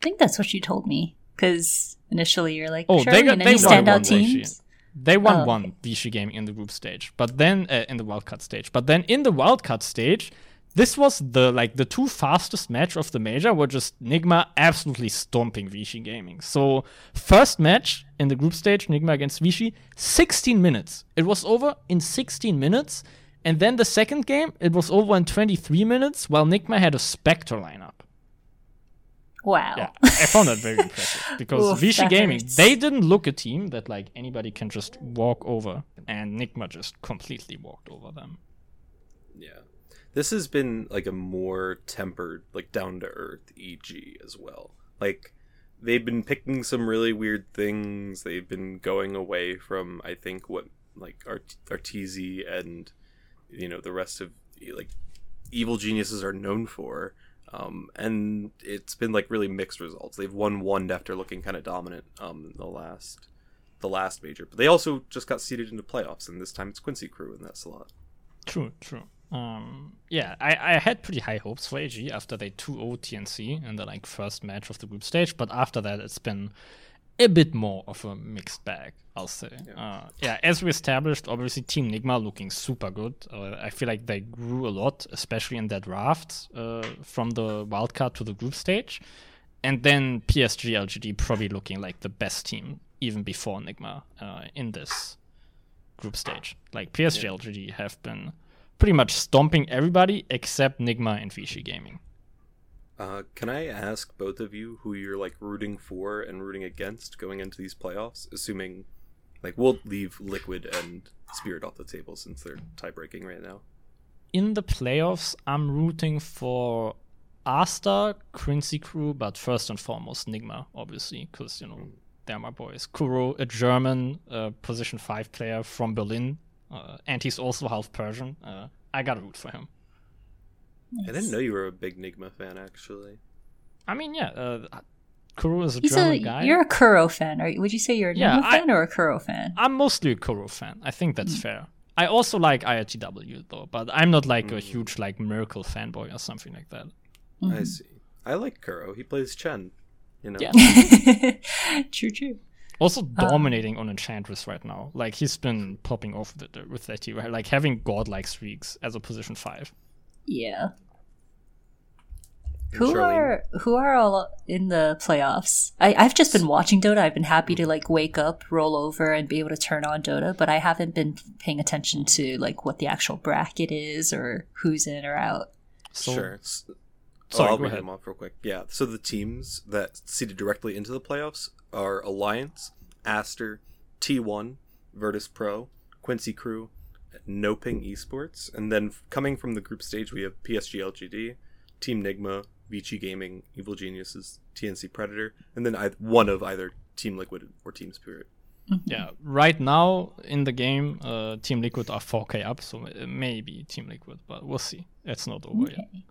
think that's what you told me. Because initially you're like, Oh, sure, they got- they standout teams. they won Oh, one Vici Gaming in the group stage, but then uh, in the wildcard stage. But then in the wildcard stage, this was the like the two fastest match of the major were just Nigma absolutely stomping Vici Gaming. So first match in the group stage, Nigma against Vici, 16 minutes. It was over in 16 minutes. And then the second game, it was over in 23 minutes, while Nigma had a Spectre lineup. Wow. Yeah, I found that very impressive because Oof, Vici Gaming hurts. they didn't look a team that like anybody can just walk over, and Nigma just completely walked over them. Yeah. This has been like a more tempered, like down to earth EG as well. Like they've been picking some really weird things. They've been going away from I think what like Art- Arteezy and you know the rest of like evil geniuses are known for. Um, and it's been like really mixed results. They've won one after looking kind of dominant um, the last the last major, but they also just got seeded into playoffs, and this time it's Quincy Crew in that slot. True, true. Um, yeah, I, I had pretty high hopes for EG after they 2-0 TNC in the like first match of the group stage, but after that it's been a bit more of a mixed bag, I'll say. Yeah, uh, yeah as we established, obviously Team Nigma looking super good. Uh, I feel like they grew a lot, especially in that draft uh, from the wildcard to the group stage. And then PSG LGD probably looking like the best team even before Nigma uh, in this group stage. Like PSG yeah. LGD have been pretty much stomping everybody except Nigma and Vici Gaming. Uh, can I ask both of you who you're like rooting for and rooting against going into these playoffs? Assuming, like, we'll leave Liquid and Spirit off the table since they're tie breaking right now. In the playoffs, I'm rooting for Aster, Quincy Crew, but first and foremost Nigma, obviously, because you know mm. they're my boys. Kuro, a German uh, position five player from Berlin, uh, and he's also half Persian. Uh, I gotta root for him. Nice. I didn't know you were a big Nigma fan, actually. I mean, yeah, uh, Kuro is a He's German a, guy. You're a Kuro fan. Are, would you say you're a yeah, Nigma I, fan or a Kuro fan? I'm mostly a Kuro fan. I think that's mm. fair. I also like ILTW though, but I'm not like mm. a huge like Miracle fanboy or something like that. Mm-hmm. I see. I like Kuro. He plays Chen. You know. Yeah. true. True. Also dominating um, on Enchantress right now. Like he's been popping off with, it, with that team, like having godlike streaks as a position five. Yeah. Who are who are all in the playoffs? I, I've just been watching Dota. I've been happy to like wake up, roll over, and be able to turn on Dota, but I haven't been paying attention to like what the actual bracket is or who's in or out. So, sure. So Sorry, I'll read them off real quick. Yeah. So the teams that seeded directly into the playoffs are Alliance, Aster, T1, Virtus Pro, Quincy Crew, Noping Esports, and then coming from the group stage we have PSG LGD, Team Nigma, Vici Gaming, Evil Geniuses, TNC Predator, and then one of either Team Liquid or Team Spirit. Mm-hmm. Yeah, right now in the game, uh, Team Liquid are 4K up, so maybe Team Liquid, but we'll see. It's not over okay. yet.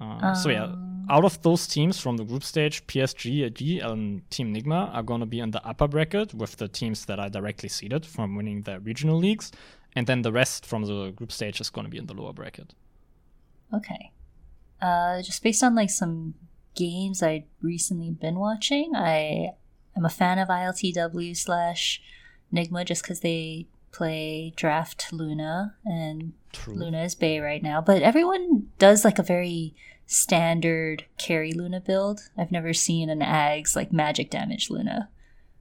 Uh, um, so yeah, um, out of those teams from the group stage, PSG, EG, and Team Nigma are going to be in the upper bracket with the teams that are directly seeded from winning their regional leagues, and then the rest from the group stage is going to be in the lower bracket. Okay uh, just based on like some games I'd recently been watching, I am a fan of ILTW slash Nigma just because they play Draft Luna and True. Luna is Bay right now. But everyone does like a very standard carry Luna build. I've never seen an Aghs like magic damage Luna.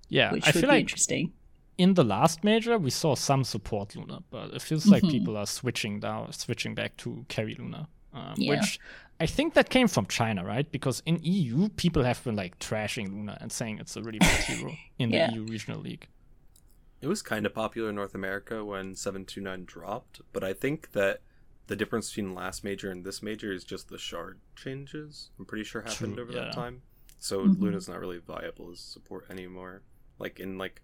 Yeah, which I would feel be like interesting. In the last major, we saw some support Luna, but it feels like mm-hmm. people are switching down, switching back to carry Luna, um, yeah. which I think that came from China, right? Because in EU, people have been like trashing Luna and saying it's a really bad hero in yeah. the EU regional league. It was kind of popular in North America when 729 dropped, but I think that the difference between last major and this major is just the shard changes. I'm pretty sure happened True, over yeah. that time. So mm-hmm. Luna's not really viable as support anymore. Like in like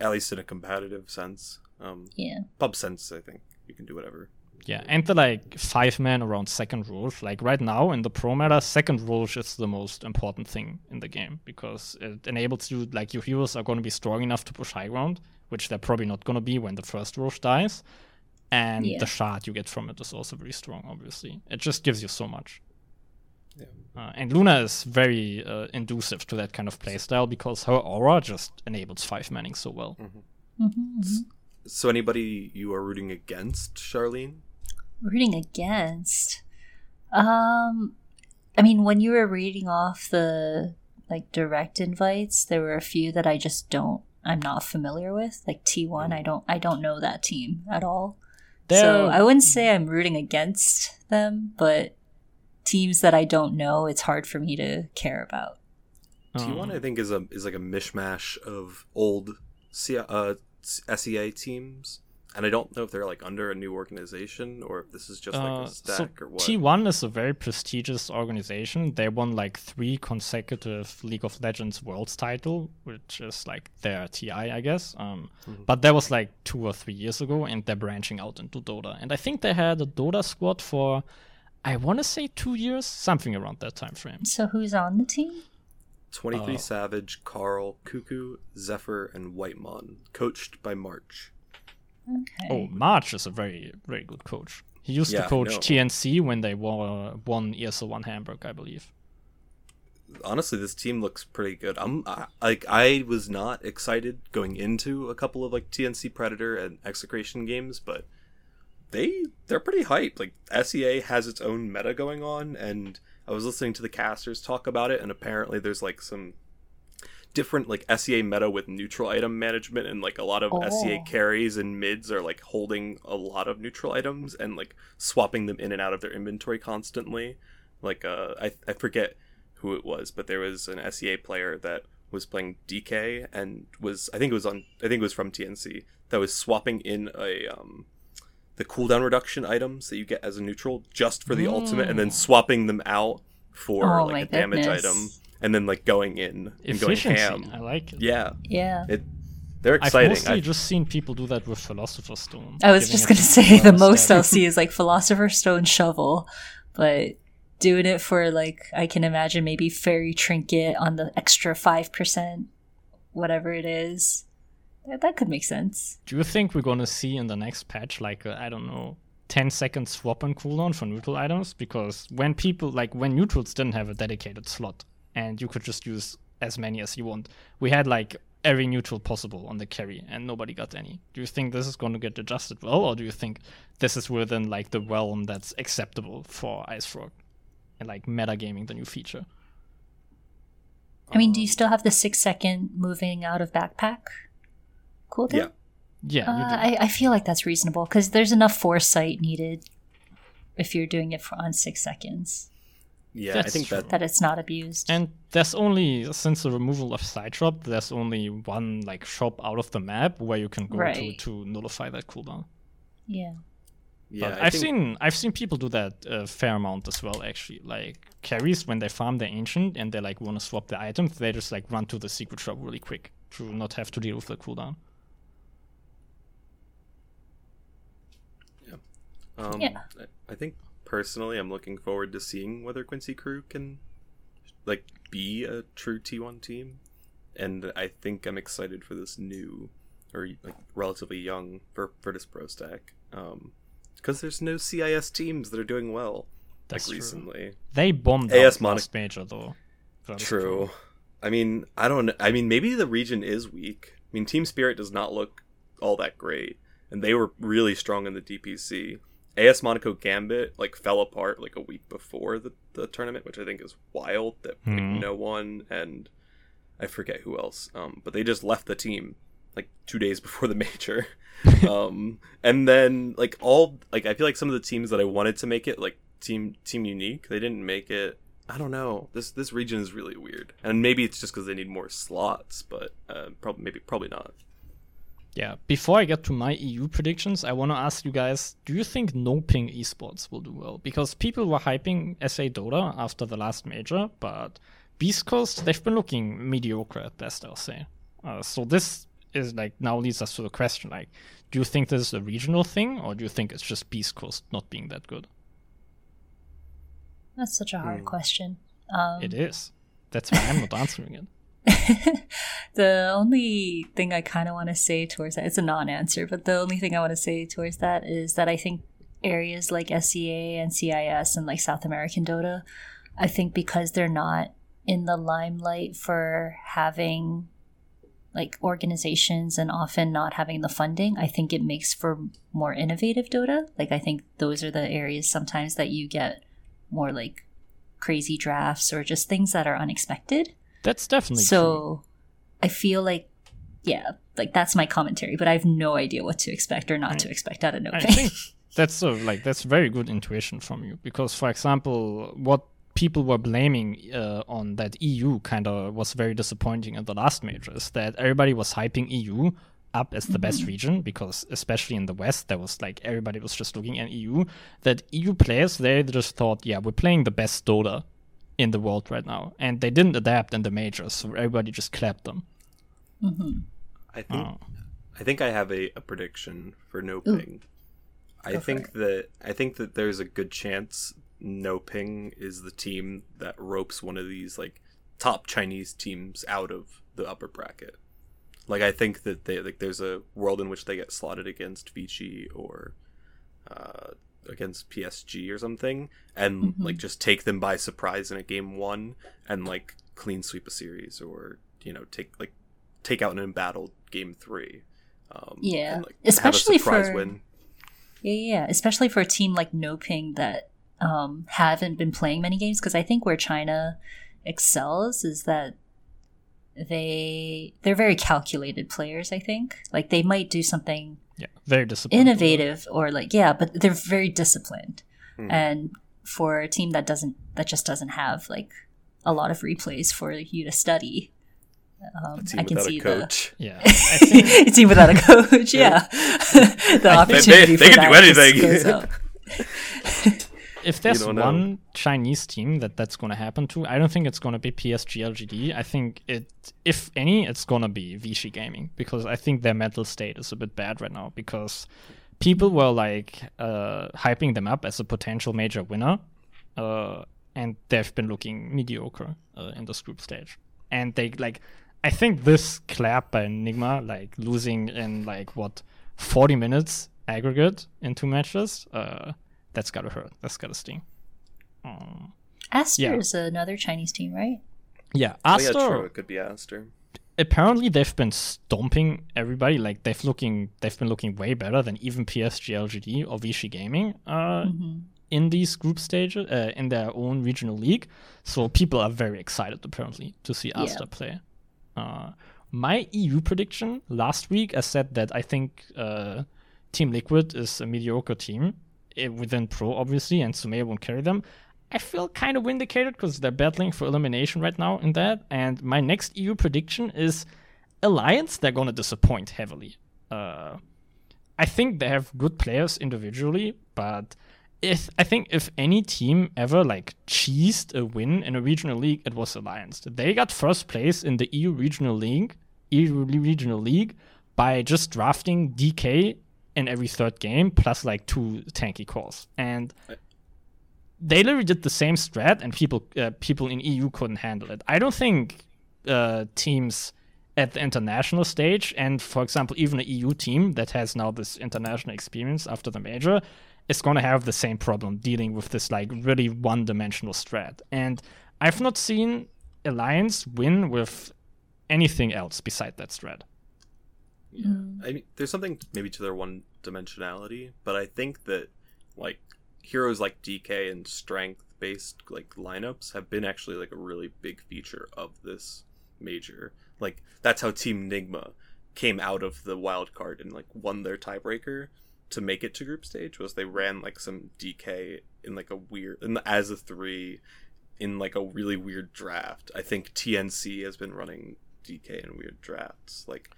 at least in a competitive sense. Um yeah. pub sense, I think. You can do whatever. Yeah, and the like five man around second Rosh. Like right now in the pro meta, second Rosh is the most important thing in the game because it enables you like your heroes are going to be strong enough to push high ground, which they're probably not going to be when the first Rosh dies. And yeah. the shard you get from it is also very strong. Obviously, it just gives you so much. Yeah. Uh, and Luna is very uh, inducive to that kind of playstyle because her aura just enables five manning so well. Mm-hmm. Mm-hmm, mm-hmm. So, anybody you are rooting against, Charlene? rooting against um i mean when you were reading off the like direct invites there were a few that i just don't i'm not familiar with like t1 i don't i don't know that team at all They're... so i wouldn't say i'm rooting against them but teams that i don't know it's hard for me to care about t1 i think is a is like a mishmash of old C- uh, sea teams and I don't know if they're like under a new organization or if this is just like uh, a stack so or what. T1 is a very prestigious organization. They won like three consecutive League of Legends Worlds title, which is like their TI, I guess. Um, mm-hmm. But that was like two or three years ago, and they're branching out into Dota. And I think they had a Dota squad for I want to say two years, something around that time frame. So who's on the team? 23 Oh. Savage, Karl, Kuku, Xepher, and Whitemon, coached by March. Okay. Oh, March is a very, very good coach. He used Yeah, to coach know. TNC when they won, won ESL 1 Hamburg, I believe. honestly this team looks pretty good i'm I, like i was not excited going into a couple of like tnc predator and execration games but they they're pretty hyped like sea has its own meta going on and i was listening to the casters talk about it and apparently there's like some different like sea meta with neutral item management and like a lot of sea Oh. carries and mids are like holding a lot of neutral items and like swapping them in and out of their inventory constantly like uh i, I forget who it was, but there was an SEA player that was playing DK and was I think it was on I think it was from TNC that was swapping in a um the cooldown reduction items that you get as a neutral just for the ultimate and then swapping them out for Oh like my a damage item and then like going in and going ham. I like it. Yeah. Yeah. It they're exciting. I've exciting. mostly I- just seen people do that with Philosopher's Stone. I was just gonna say the instead. most I'll see is like Philosopher's Stone shovel, but doing it for like I can imagine maybe fairy trinket on the extra five percent, whatever it is. That, that could make sense. Do you think we're gonna see in the next patch like I I don't know, 10 second swap and cooldown for neutral items? Because when people like when neutrals didn't have a dedicated slot and you could just use as many as you want, we had like every neutral possible on the carry and nobody got any. Do you think this is going to get adjusted well, or do you think this is within like the realm that's acceptable for IceFrog and like metagaming the new feature? I mean, do you um, still have the six second moving out of backpack cooldown? Yeah. Yeah, Uh. I, I feel like that's reasonable because there's enough foresight needed if you're doing it for on six seconds yeah, I That's think that that it's not abused. And there's only since the removal of side drop, there's only one like shop out of the map where you can go Right. to to nullify that cooldown. yeah. yeah, but I I've think- seen I've seen people do that a fair amount as well. Actually, like carries when they farm their ancient and they like want to swap the items, they just like run to the secret shop really quick to not have to deal with the cooldown. Um, Yeah. I- I think personally, I'm looking forward to seeing whether Quincy Crew can like be a true T1 team, and I think I'm excited for this new or like relatively young Vir- Virtus Pro stack. Um, because there's no CIS teams that are doing well That's like true. recently. They bombed AS out Monac- last major though. Virtus True. Pro. I mean, I don't. I mean, maybe the region is weak. I mean, Team Spirit does not look all that great, and they were really strong in the DPC. AS Monaco Gambit like fell apart like a week before the, the tournament, which I think is wild. That like, Hmm. no one and I forget who else, um, but they just left the team like two days before the major. um, and then like all like I feel like some of the teams that I wanted to make it like team team unique, they didn't make it. I don't know. This this region is really weird, and maybe it's just because they need more slots, but uh, probably maybe probably not. Yeah, before I get to my EU predictions, I want to ask you guys do you think no ping esports will do well? Because people were hyping SA Dota after the last major, but Beast Coast, they've been looking mediocre at best, I'll say. Uh, so this is like now leads us to the question like, do you think this is a regional thing, or do you think it's just Beast Coast not being that good? That's such a hard question. Um, It is. That's why I'm not answering it. the only thing I kind of want to say towards that, it's a non answer, but the only thing I want to say towards that is that I think areas like SCA and CIS and like South American Dota, I think because they're not in the limelight for having like organizations and often not having the funding, I think it makes for more innovative Dota. Like, I think those are the areas sometimes that you get more like crazy drafts or just things that are unexpected That's definitely true. so I feel like, yeah, like that's my commentary, but I have no idea what to expect or not to expect out of no pay. that's so like that's very good intuition from you because, for example, what people were blaming uh, on that EU kind of was very disappointing in the last major is that everybody was hyping EU up as the best region because especially in the west there was like everybody was just looking at EU that EU players they just thought yeah we're playing the best Dota in the world right now and they didn't adapt in the majors so everybody just clapped them I think Oh. I think I have a, a prediction for no ping. I Go think that I think that there's a good chance No Ping is the team that ropes one of these like top Chinese teams out of the upper bracket. Like I think that they like there's a world in which they get slotted against Vici or uh, against PSG or something, and like just take them by surprise in a game one, and like clean sweep a series, or you know take like take out an embattled game three. Um, Yeah. and, like, Especially have a surprise for- win. Yeah, yeah, yeah. Especially for a team like No Ping that um, haven't been playing many games, because I think where China excels is that they they're very calculated players. I think like they might do something Yeah, very disciplined. innovative or like yeah, but they're very disciplined. Hmm. And for a team that doesn't that just doesn't have like a lot of replays for you to study, um, A team I can without see a coach. Yeah, I think a team without a coach. Yeah, the They- opportunity they for can do that just anything. if there's know. one Chinese team that that's going to happen to, I don't think it's going to be PSG LGD. I think it, if any, it's going to be Vici Gaming because I think their mental state is a bit bad right now because people were like uh, hyping them up as a potential major winner, uh, and they've been looking mediocre uh, in this group stage. And they like, I think this clap by Enigma, like losing in like what 40 minutes aggregate in two matches, uh, that's gotta hurt. That's gotta sting. Um, Aster Yeah. is another Chinese team, right? yeah, Oh, Aster. yeah, true. It could be Aster. apparently they've been stomping everybody. Like they've looking, they've been looking way better than even PSG LGD or Vici Gaming uh, in these group stages uh, in their own regional league. So people are very excited apparently to see Yeah. Aster play. Uh, my EU prediction last week, I said that I think uh, Team Liquid is a mediocre team within Pro, obviously, and Sumea won't carry them. I feel kind of vindicated because they're battling for elimination right now in that. And my next EU prediction is Alliance. They're going to disappoint heavily. Uh, I think they have good players individually, but if I think if any team ever like cheesed a win in a regional league, it was Alliance. They got first place in the EU regional league, EU regional league by just drafting DK in every third game plus like two tanky calls, and they literally did the same strat, and people uh, people in EU couldn't handle it. I don't think uh, teams at the international stage, and for example, even an EU team that has now this international experience after the major, is going to have the same problem dealing with this like really one-dimensional strat. And I've not seen Alliance win with anything else beside that strat. Yeah. I mean, there's something maybe to their one dimensionality, but I think that like heroes like DK and strength based like lineups have been actually like a really big feature of this major. Like that's how Team Nigma came out of the wild card and like won their tiebreaker to make it to group stage was they ran like some DK in like a weird in the as a three in like a really weird draft. I think TNC has been running DK in weird drafts. Like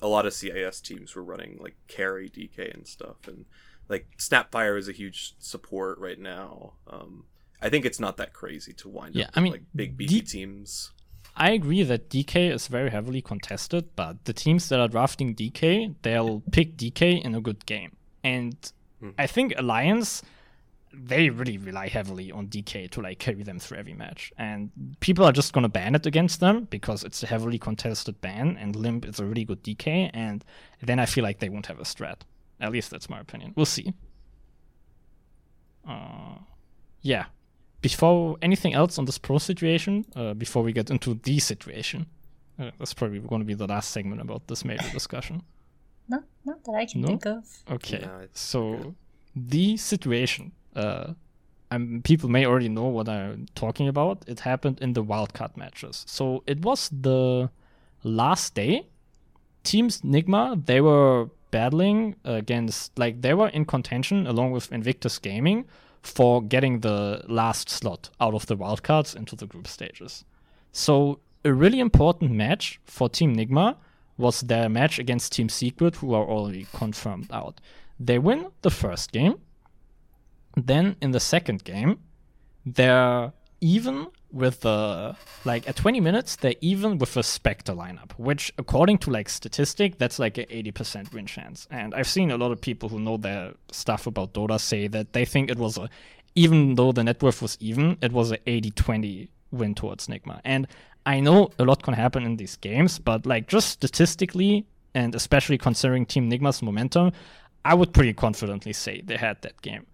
a, lot of CIS teams were running like carry DK and stuff, and like Snapfire is a huge support right now. Um, I think it's not that crazy to wind Yeah, up I mean, like big D- beefy teams. I agree that DK is very heavily contested, but the teams that are drafting DK, they'll pick DK in a good game. And I think Alliance, they really rely heavily on DK to like carry them through every match. And people are just gonna ban it against them because it's a heavily contested ban, and Limmp is a really good DK, and then I feel like they won't have a strat. At least that's my opinion. We'll see. Uh, yeah. Before anything else on this pro situation, uh, before we get into the situation, uh, that's probably going to be the last segment about this major discussion. Not, not that I can No? think of. Okay, No, it's so the situation. Uh, um, people may already know what I'm talking about. It happened in the wildcard matches. So it was the last day. Teams Nigma they were battling against like they were in contention along with Invictus Gaming for getting the last slot out of the wildcards into the group stages. So a really important match for Team Nigma was their match against Team Secret, who are already confirmed out. They win the first game. Then in the second game, they're even with the like at 20 minutes they're even with a Spectre lineup, which according to like statistic that's like an 80% win chance. And I've seen a lot of people who know their stuff about Dota say that they think it was a even though the net worth was even, it was an 80-20 win towards Nigma. And I know a lot can happen in these games, but like just statistically and especially considering Team Nigma's momentum, I would pretty confidently say they had that game.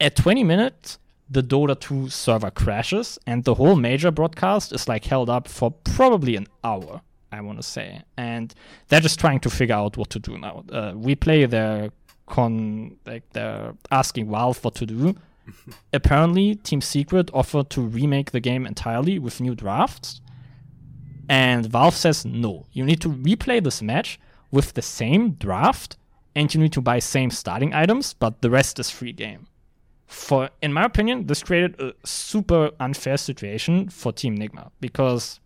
At 20 minutes, the Dota 2 server crashes and the whole major broadcast is like held up for probably an hour, I want to say. And they're just trying to figure out what to do now. Uh, we play their con, like they're asking Valve what to do. Apparently, Team Secret offered to remake the game entirely with new drafts. And Valve says no. You need to replay this match with the same draft and you need to buy same starting items, but the rest is free game. For in my opinion, this created a super unfair situation for Team Nigma because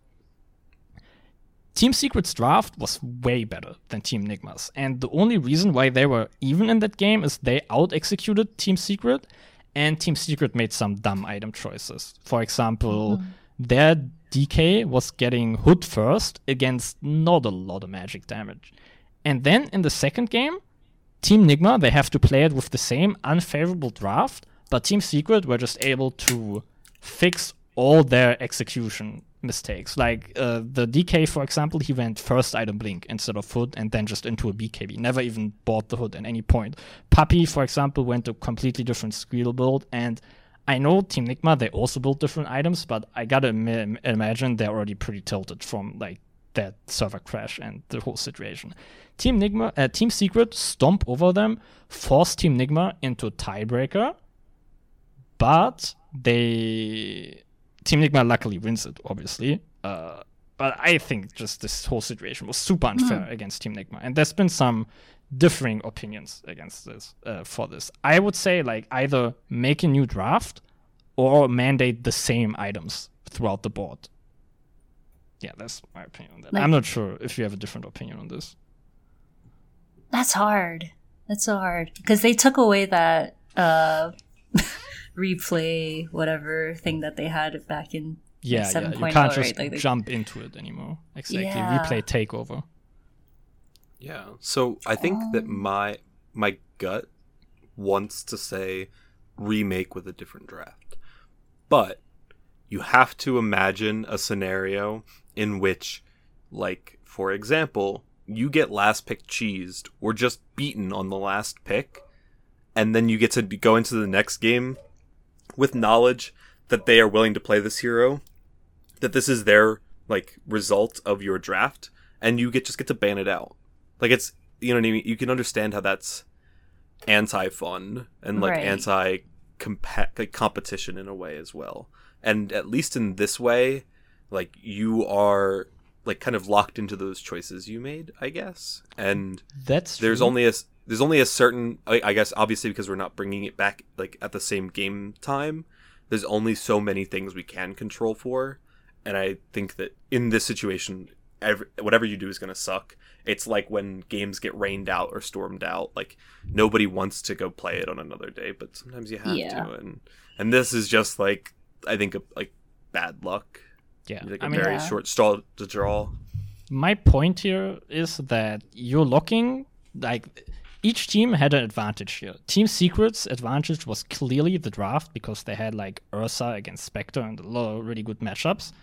Team Secret's draft was way better than Team Nigma's. And the only reason why they were even in that game is they out executed Team Secret, and Team Secret made some dumb item choices. For example, mm-hmm. their DK was getting Hood first against not a lot of magic damage. And then in the second game, Team Nigma, they have to play it with the same unfavorable draft, but Team Secret were just able to fix all their execution mistakes. Like uh, the DK, for example, he went first item blink instead of hood and then just into a BKB. Never even bought the hood at any point. Puppey, for example, went a completely different Squeal build. And I know Team Nigma, they also build different items, but I gotta Im- imagine they're already pretty tilted from like that server crash and the whole situation. Team Nigma, uh, Team Secret stomp over them, force Team Nigma into tiebreaker, but they Team Nigma luckily wins it, obviously. Uh, but I think just this whole situation was super unfair against Team Nigma, and there's been some differing opinions against this uh, for this. I would say like either make a new draft or mandate the same items throughout the board. Yeah, that's my opinion on that. Like- I'm not sure if you have a different opinion on this. That's hard. That's so hard because they took away that uh replay whatever thing that they had back in Yeah, yeah. You can't oh, just right? Like, they- jump into it anymore. Exactly. Yeah. Replay takeover. Yeah. So I think that um, my my gut wants to say remake with a different draft. But you have to imagine a scenario in which like for example, you get last pick cheesed or just beaten on the last pick and then you get to go into the next game with knowledge that they are willing to play this hero that this is their like result of your draft and you get just get to ban it out like it's you know what I mean. You can understand how that's anti-fun and like Right. anti like competition in a way as well. And at least in this way, like you are like kind of locked into those choices you made, I guess. And That's there's true. only a s- there's only a certain I, I guess obviously because we're not bringing it back like at the same game time. There's only so many things we can control for, and I think that in this situation, every, whatever you do is going to suck. It's like when games get rained out or stormed out. Like nobody wants to go play it on another day, but sometimes you have Yeah. to. And and this is just like I think a, like bad luck. yeah. Like I a mean, very Yeah. short straw to draw. my point here is that you're locking like each team had an advantage here. Team Secret's advantage was clearly the draft because they had like Ursa against Spectre and a lot of really good matchups.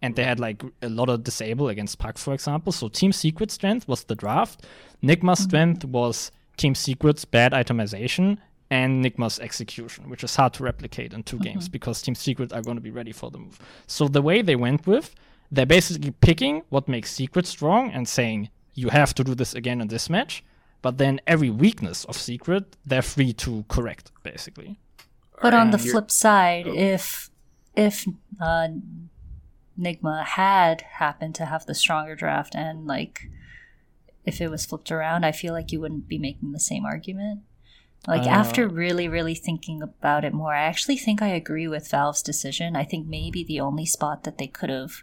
And they had like a lot of disable against Puck, for example. So Team Secret's strength was the draft. Nigma's mm-hmm. strength was Team Secret's bad itemization and Nigma's execution, which is hard to replicate in 2 mm-hmm. games because Team Secret are going to be ready for the move. So the way they went with, they're basically picking what makes Secret strong and saying, you have to do this again in this match. But then every weakness of Secret, they're free to correct, basically. But on the flip side, if if uh, Nigma had happened to have the stronger draft and like if it was flipped around, I feel like you wouldn't be making the same argument. Like Uh. after really, really thinking about it more, I actually think I agree with Valve's decision. I think maybe the only spot that they could have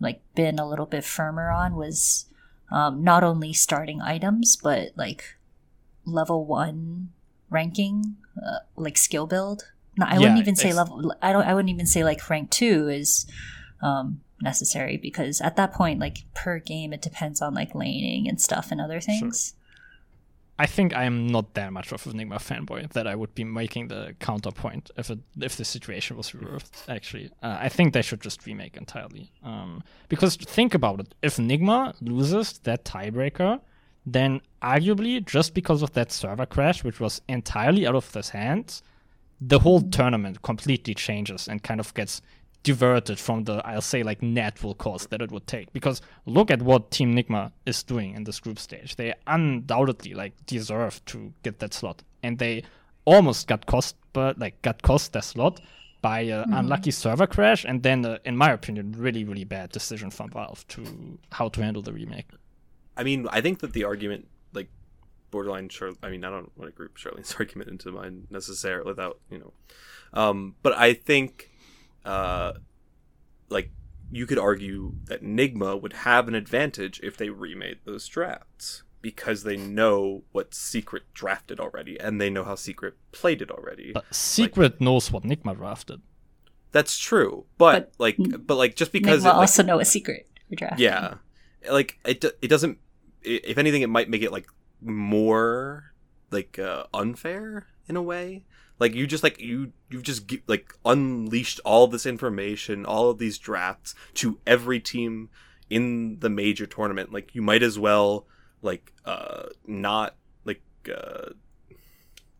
like been a little bit firmer on was um, not only starting items but like level one ranking, uh, like skill build. No, I wouldn't even say level. I don't. I wouldn't even say like rank two is um, necessary because at that point, like per game, it depends on like laning and stuff and other things. I think I am not that much of an Enigma fanboy that I would be making the counterpoint if it, if the situation was reversed. Actually, uh, I think they should just remake entirely. Um, because think about it: if Enigma loses that tiebreaker, then arguably just because of that server crash, which was entirely out of their hands, the whole tournament completely changes and kind of gets diverted from the I'll say like natural course that it would take. Because look at what Team Nigma is doing in this group stage. They undoubtedly like deserve to get that slot. And they almost got cost but like got cost their slot by an unlucky server crash and then uh, in my opinion really really bad decision from Valve to how to handle the remake. I mean, I think that the argument, like, borderline, Char- I mean, I don't want to group Charlene's argument into mine necessarily without, you know. Um, but I think, uh, like, you could argue that Nigma would have an advantage if they remade those drafts because they know what Secret drafted already and they know how Secret played it already. But Secret knows what Nigma drafted. That's true, but, But like, but like, just because Nigma it, like, also know a secret for drafting. yeah like it do- it doesn't if anything it might make it like more like uh, unfair in a way. Like you just like you you've just like unleashed all this information all of these drafts to every team in the major tournament. Like you might as well like uh not like uh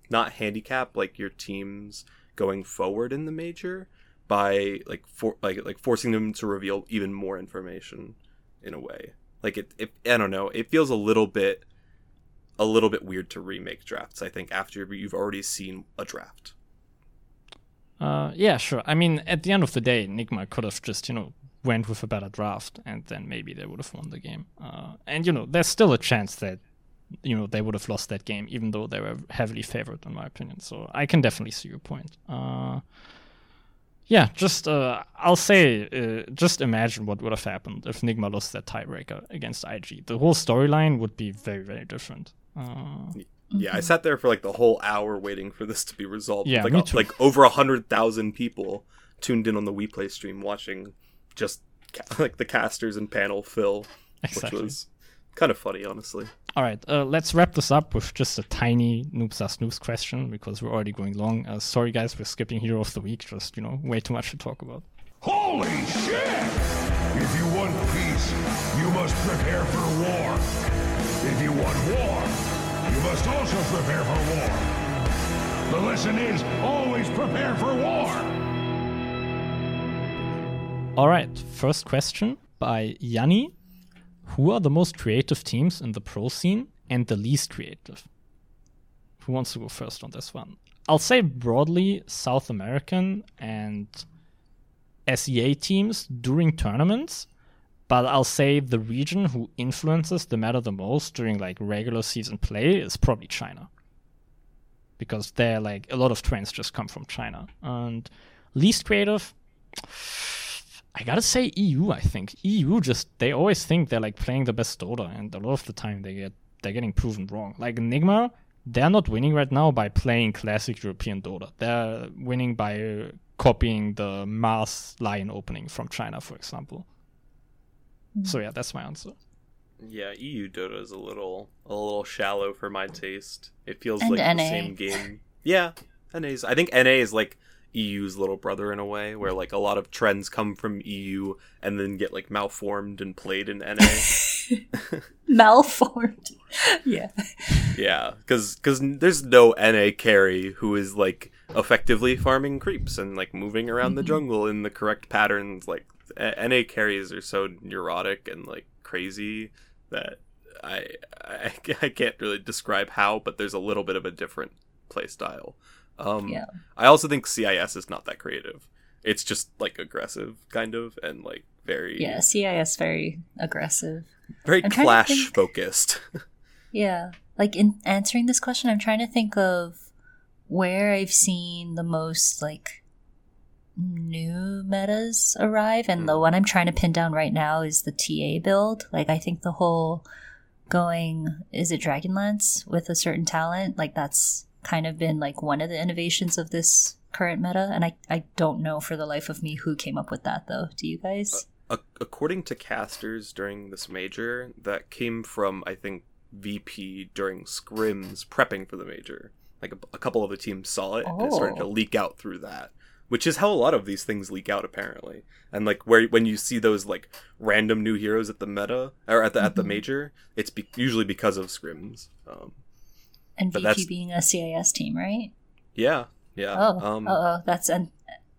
not handicap like your teams going forward in the major by like for like like forcing them to reveal even more information in a way. Like it, it I don't know, it feels a little bit a little bit weird to remake drafts, I think, after you've already seen a draft. Uh, yeah, sure. I mean, at the end of the day, Nigma could have just, you know, went with a better draft, and then maybe they would have won the game. Uh, and you know, there's still a chance that, you know, they would have lost that game, even though they were heavily favored, in my opinion. So I can definitely see your point. Uh, yeah, just uh, I'll say, uh, just imagine what would have happened if Nigma lost that tiebreaker against IG. The whole storyline would be very, very different. Uh, Yeah, I sat there for like the whole hour waiting for this to be resolved. Yeah, like, me too. like over a hundred thousand people tuned in on the WePlay stream watching just ca- like the casters and panel fill, Exactly. which was kind of funny, honestly. All right, uh, let's wrap this up with just a tiny Noobs Are noobs question because we're already going long. Uh, sorry, guys, we're skipping Hero of the Week. Just, you know, way too much to talk about. Holy shit! If you want peace, you must prepare for war. If you want war, you must also prepare for war. The lesson is always prepare for war. All right, first question by Yanni. Who are the most creative teams in the pro scene and the least creative? Who wants to go first on this one? I'll say broadly South American and SEA teams during tournaments, but I'll say the region who influences the meta the most during like regular season play is probably China. Because they're like a lot of trends just come from China. And least creative, I gotta say EU. I think EU just they always think they're like playing the best Dota, and a lot of the time they get they're getting proven wrong. Like Nigma, they're not winning right now by playing classic European Dota. They're winning by copying the Mars Lion opening from China, for example. So yeah, that's my answer. Yeah, EU Dota is a little a little shallow for my taste. It feels And like the same game. Yeah, NA's. I think NA is like EU's little brother in a way, where like a lot of trends come from EU and then get like malformed and played in NA. Malformed. yeah. yeah, because because there's no NA carry who is like effectively farming creeps and like moving around the mm-hmm. jungle in the correct patterns. Like a- NA carries are so neurotic and like crazy that I, I I can't really describe how, but there's a little bit of a different play style. Um, Yeah. I also think CIS is not that creative. It's just like aggressive, kind of, and like very Yeah. CIS very aggressive. very I'm clash think- focused. Yeah. Like in answering this question, I'm trying to think of where I've seen the most like new metas arrive, and the hmm. one I'm trying to pin down right now is the TA build. Like I think the whole going is it Dragonlance with a certain talent, like that's kind of been like one of the innovations of this current meta, and I I don't know for the life of me who came up with that though. Do you guys? A- according to casters during this major, that came from I think VP during scrims prepping for the major. Like a, a couple of the teams saw it and it started to Oh. leak out through that, which is how a lot of these things leak out apparently. And like where when you see those like random new heroes at the meta or at the at the major, it's be- usually because of scrims. Um, And that's- being a CIS team, right? yeah, yeah. Oh, um, oh, that's and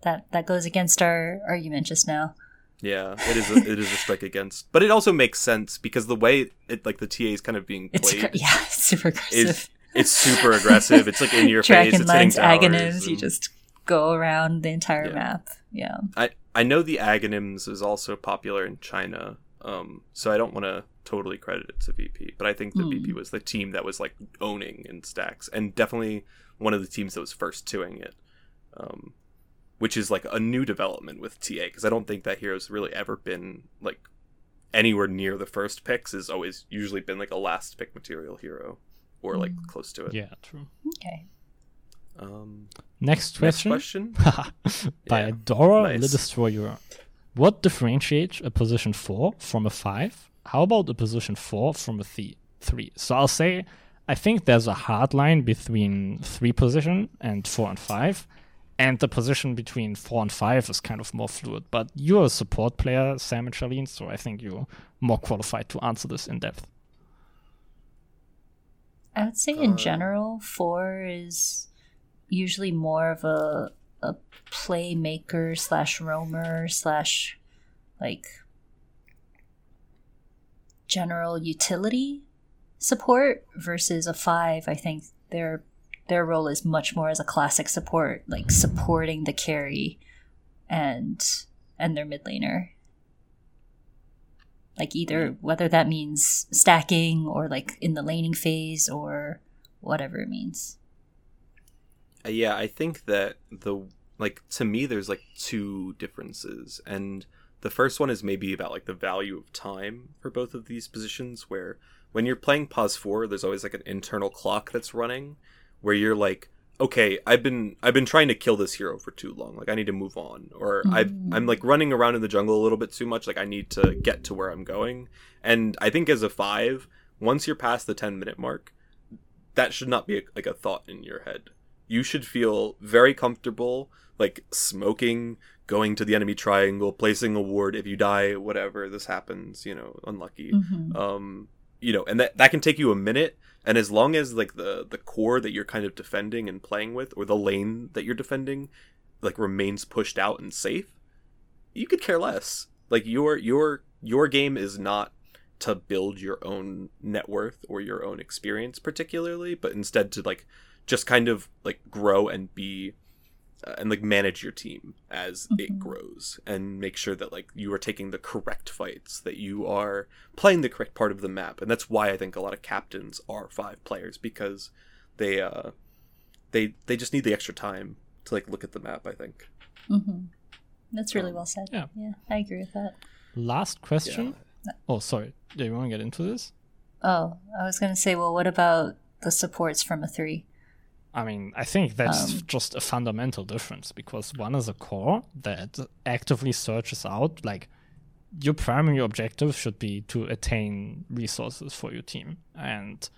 that that goes against our argument just now. Yeah, it is. A, it is a strike against, but it also makes sense because the way it like the TA is kind of being It's played aggr- yeah, it's super aggressive. is it's super aggressive. It's like in your face. Dragon It's hitting towers. Aghanim's. You and- just go around the entire Yeah. map. Yeah. I I know the Aghanim's is also popular in China, um, so I don't want to totally credit it to VP, but I think the Hmm. VP was the team that was like owning in stacks, and definitely one of the teams that was first toing it, um, which is like a new development with TA because I don't think that hero's really ever been like anywhere near the first picks. Has always usually been like a last pick material hero or like Hmm. close to it. Yeah, true. Okay. Um, Next next question. question. By Yeah. Dora Nice. the Destroyer. What differentiates a position 4 from a 5? How about a position 4 from a th- 3? So I'll say I think there's a hard line between 3 position and 4 and 5. And the position between 4 and 5 is kind of more fluid. But you're a support player, Sam and Charlene, so I think you're more qualified to answer this in depth. I would say in general, four is usually more of a a playmaker slash roamer slash like general utility support versus a five. I think their their role is much more as a classic support, like supporting the carry and and their mid laner. Like either whether that means stacking or like in the laning phase or whatever it means. Uh, yeah i think that the like to me there's like two differences and the first one is maybe about like the value of time for both of these positions where when you're playing pos 4 there's always like an internal clock that's running where you're like okay i've been i've been trying to kill this hero for too long like i need to move on or i've i'm like running around in the jungle a little bit too much like i need to get to where i'm going and i think as a 5 once you're past the 10 minute mark that should not be like a thought in your head you should feel very comfortable like smoking going to the enemy triangle placing a ward. If you die whatever this happens you know unlucky. Mhm. um you know and that that can take you a minute. And as long as like the the core that you're kind of defending and playing with or the lane that you're defending like remains pushed out and safe you could care less. Like your your your game is not to build your own net worth or your own experience particularly but instead to like just kind of like grow and be uh, and like manage your team as it grows and make sure that like you are taking the correct fights that you are playing the correct part of the map and that's why i think a lot of captains are five players because they uh they they just need the extra time to like look at the map i think Mhm. That's really well said. yeah. yeah, I agree with that. Last question. Oh, sorry. Do you want to get into this? Oh, I was gonna say, well, what about the supports from a three? I mean, I think that's Um, just a fundamental difference because one is a core that actively searches out, like, your primary objective should be to attain resources for your team. And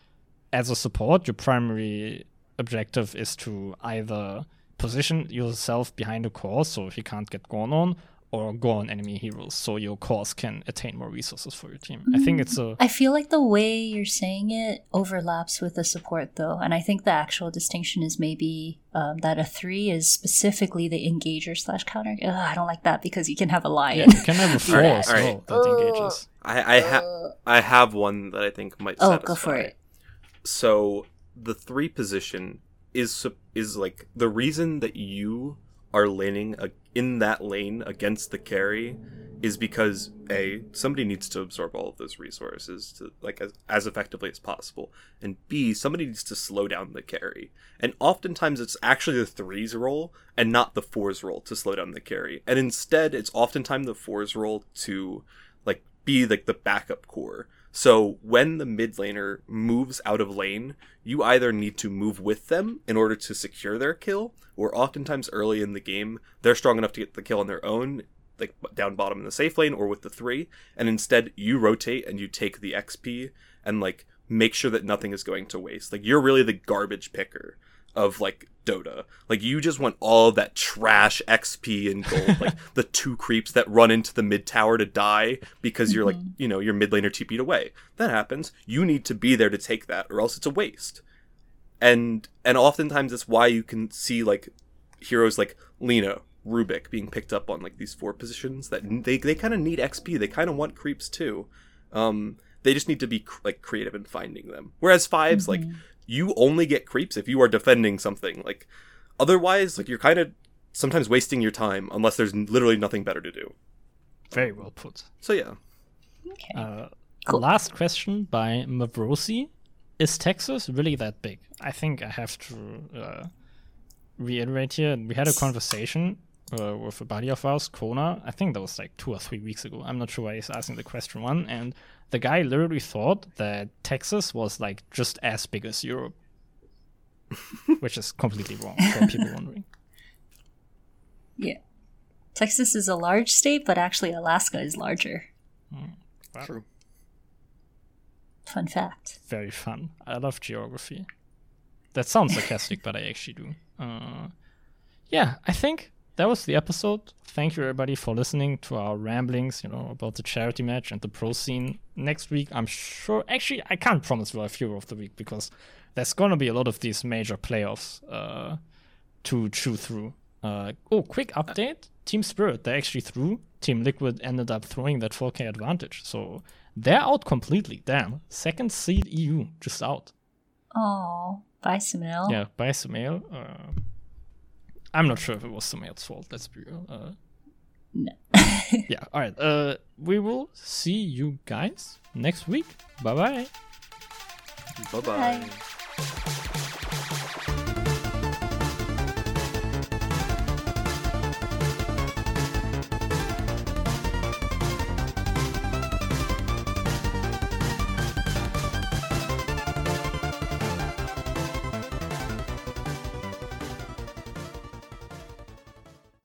as a support, your primary objective is to either position yourself behind a core so if you can't get gone on, or go on enemy heroes so your cause can attain more resources for your team. I think it's mm. a I feel like the way you're saying it overlaps with the support, though, and I think the actual distinction is maybe um, that a three is specifically the engager slash counter. Ugh, I don't like that because you can have a lion. yeah, you can have a four Alright, as alright. well that engages. Uh, i i have uh. i have one that i think might oh, satisfy. go for it. so the three position is is like the reason that you are laning a, in that lane against the carry is because a somebody needs to absorb all of those resources to like as, as effectively as possible and b somebody needs to slow down the carry. And oftentimes it's actually the threes role and not the fours role to slow down the carry. And instead it's oftentimes the fours role to like be like the backup core so when the mid laner moves out of lane, you either need to move with them in order to secure their kill, or oftentimes early in the game, they're strong enough to get the kill on their own, like down bottom in the safe lane or with the three, and instead you rotate and you take the XP and like make sure that nothing is going to waste. Like you're really the garbage picker of like Dota. Like you just want all that trash XP and gold, like the two creeps that run into the mid tower to die because you're like, you know, your mid laner TP'd away. That happens. You need to be there to take that or else it's a waste. And and oftentimes that's why you can see like heroes like Lina, Rubik being picked up on like these four positions that they they kind of need XP. They kind of want creeps too. Um they just need to be like creative in finding them. Whereas 5s like you only get creeps if you are defending something. Like otherwise, like you're kind of sometimes wasting your time unless there's literally nothing better to do. Very well put. So yeah, Okay. Uh, Cool. Last question by Mavrosi. Is Texas really that big? I think I have to uh, reiterate here. We had a conversation uh, with a buddy of ours, Kona. I think that was like two or three weeks ago. I'm not sure why he's asking the question one. And the guy literally thought that Texas was like just as big as Europe, which is completely wrong for people wondering. yeah. Texas is a large state, but actually Alaska is larger. true. Fun fact. very fun. I love geography. That sounds sarcastic, but I actually do. Uh, yeah, I think that was the episode. Thank you everybody for listening to our ramblings, you know, about the charity match and the pro scene. Next week, I'm sure. Actually, I can't promise we'll have hero of the week because there's gonna be a lot of these major playoffs uh, to chew through. Uh, oh, quick update: Team Spirit they actually threw. Team Liquid ended up throwing that 4K advantage, so they're out completely. Damn, second seed EU just out. Oh, bye, Sumail. Yeah, by Sumail. Uh, I'm not sure if it was Sumail's fault. Let's be real. Uh, No. yeah. All right. Uh, we will see you guys next week. Bye bye. Bye bye. Bye.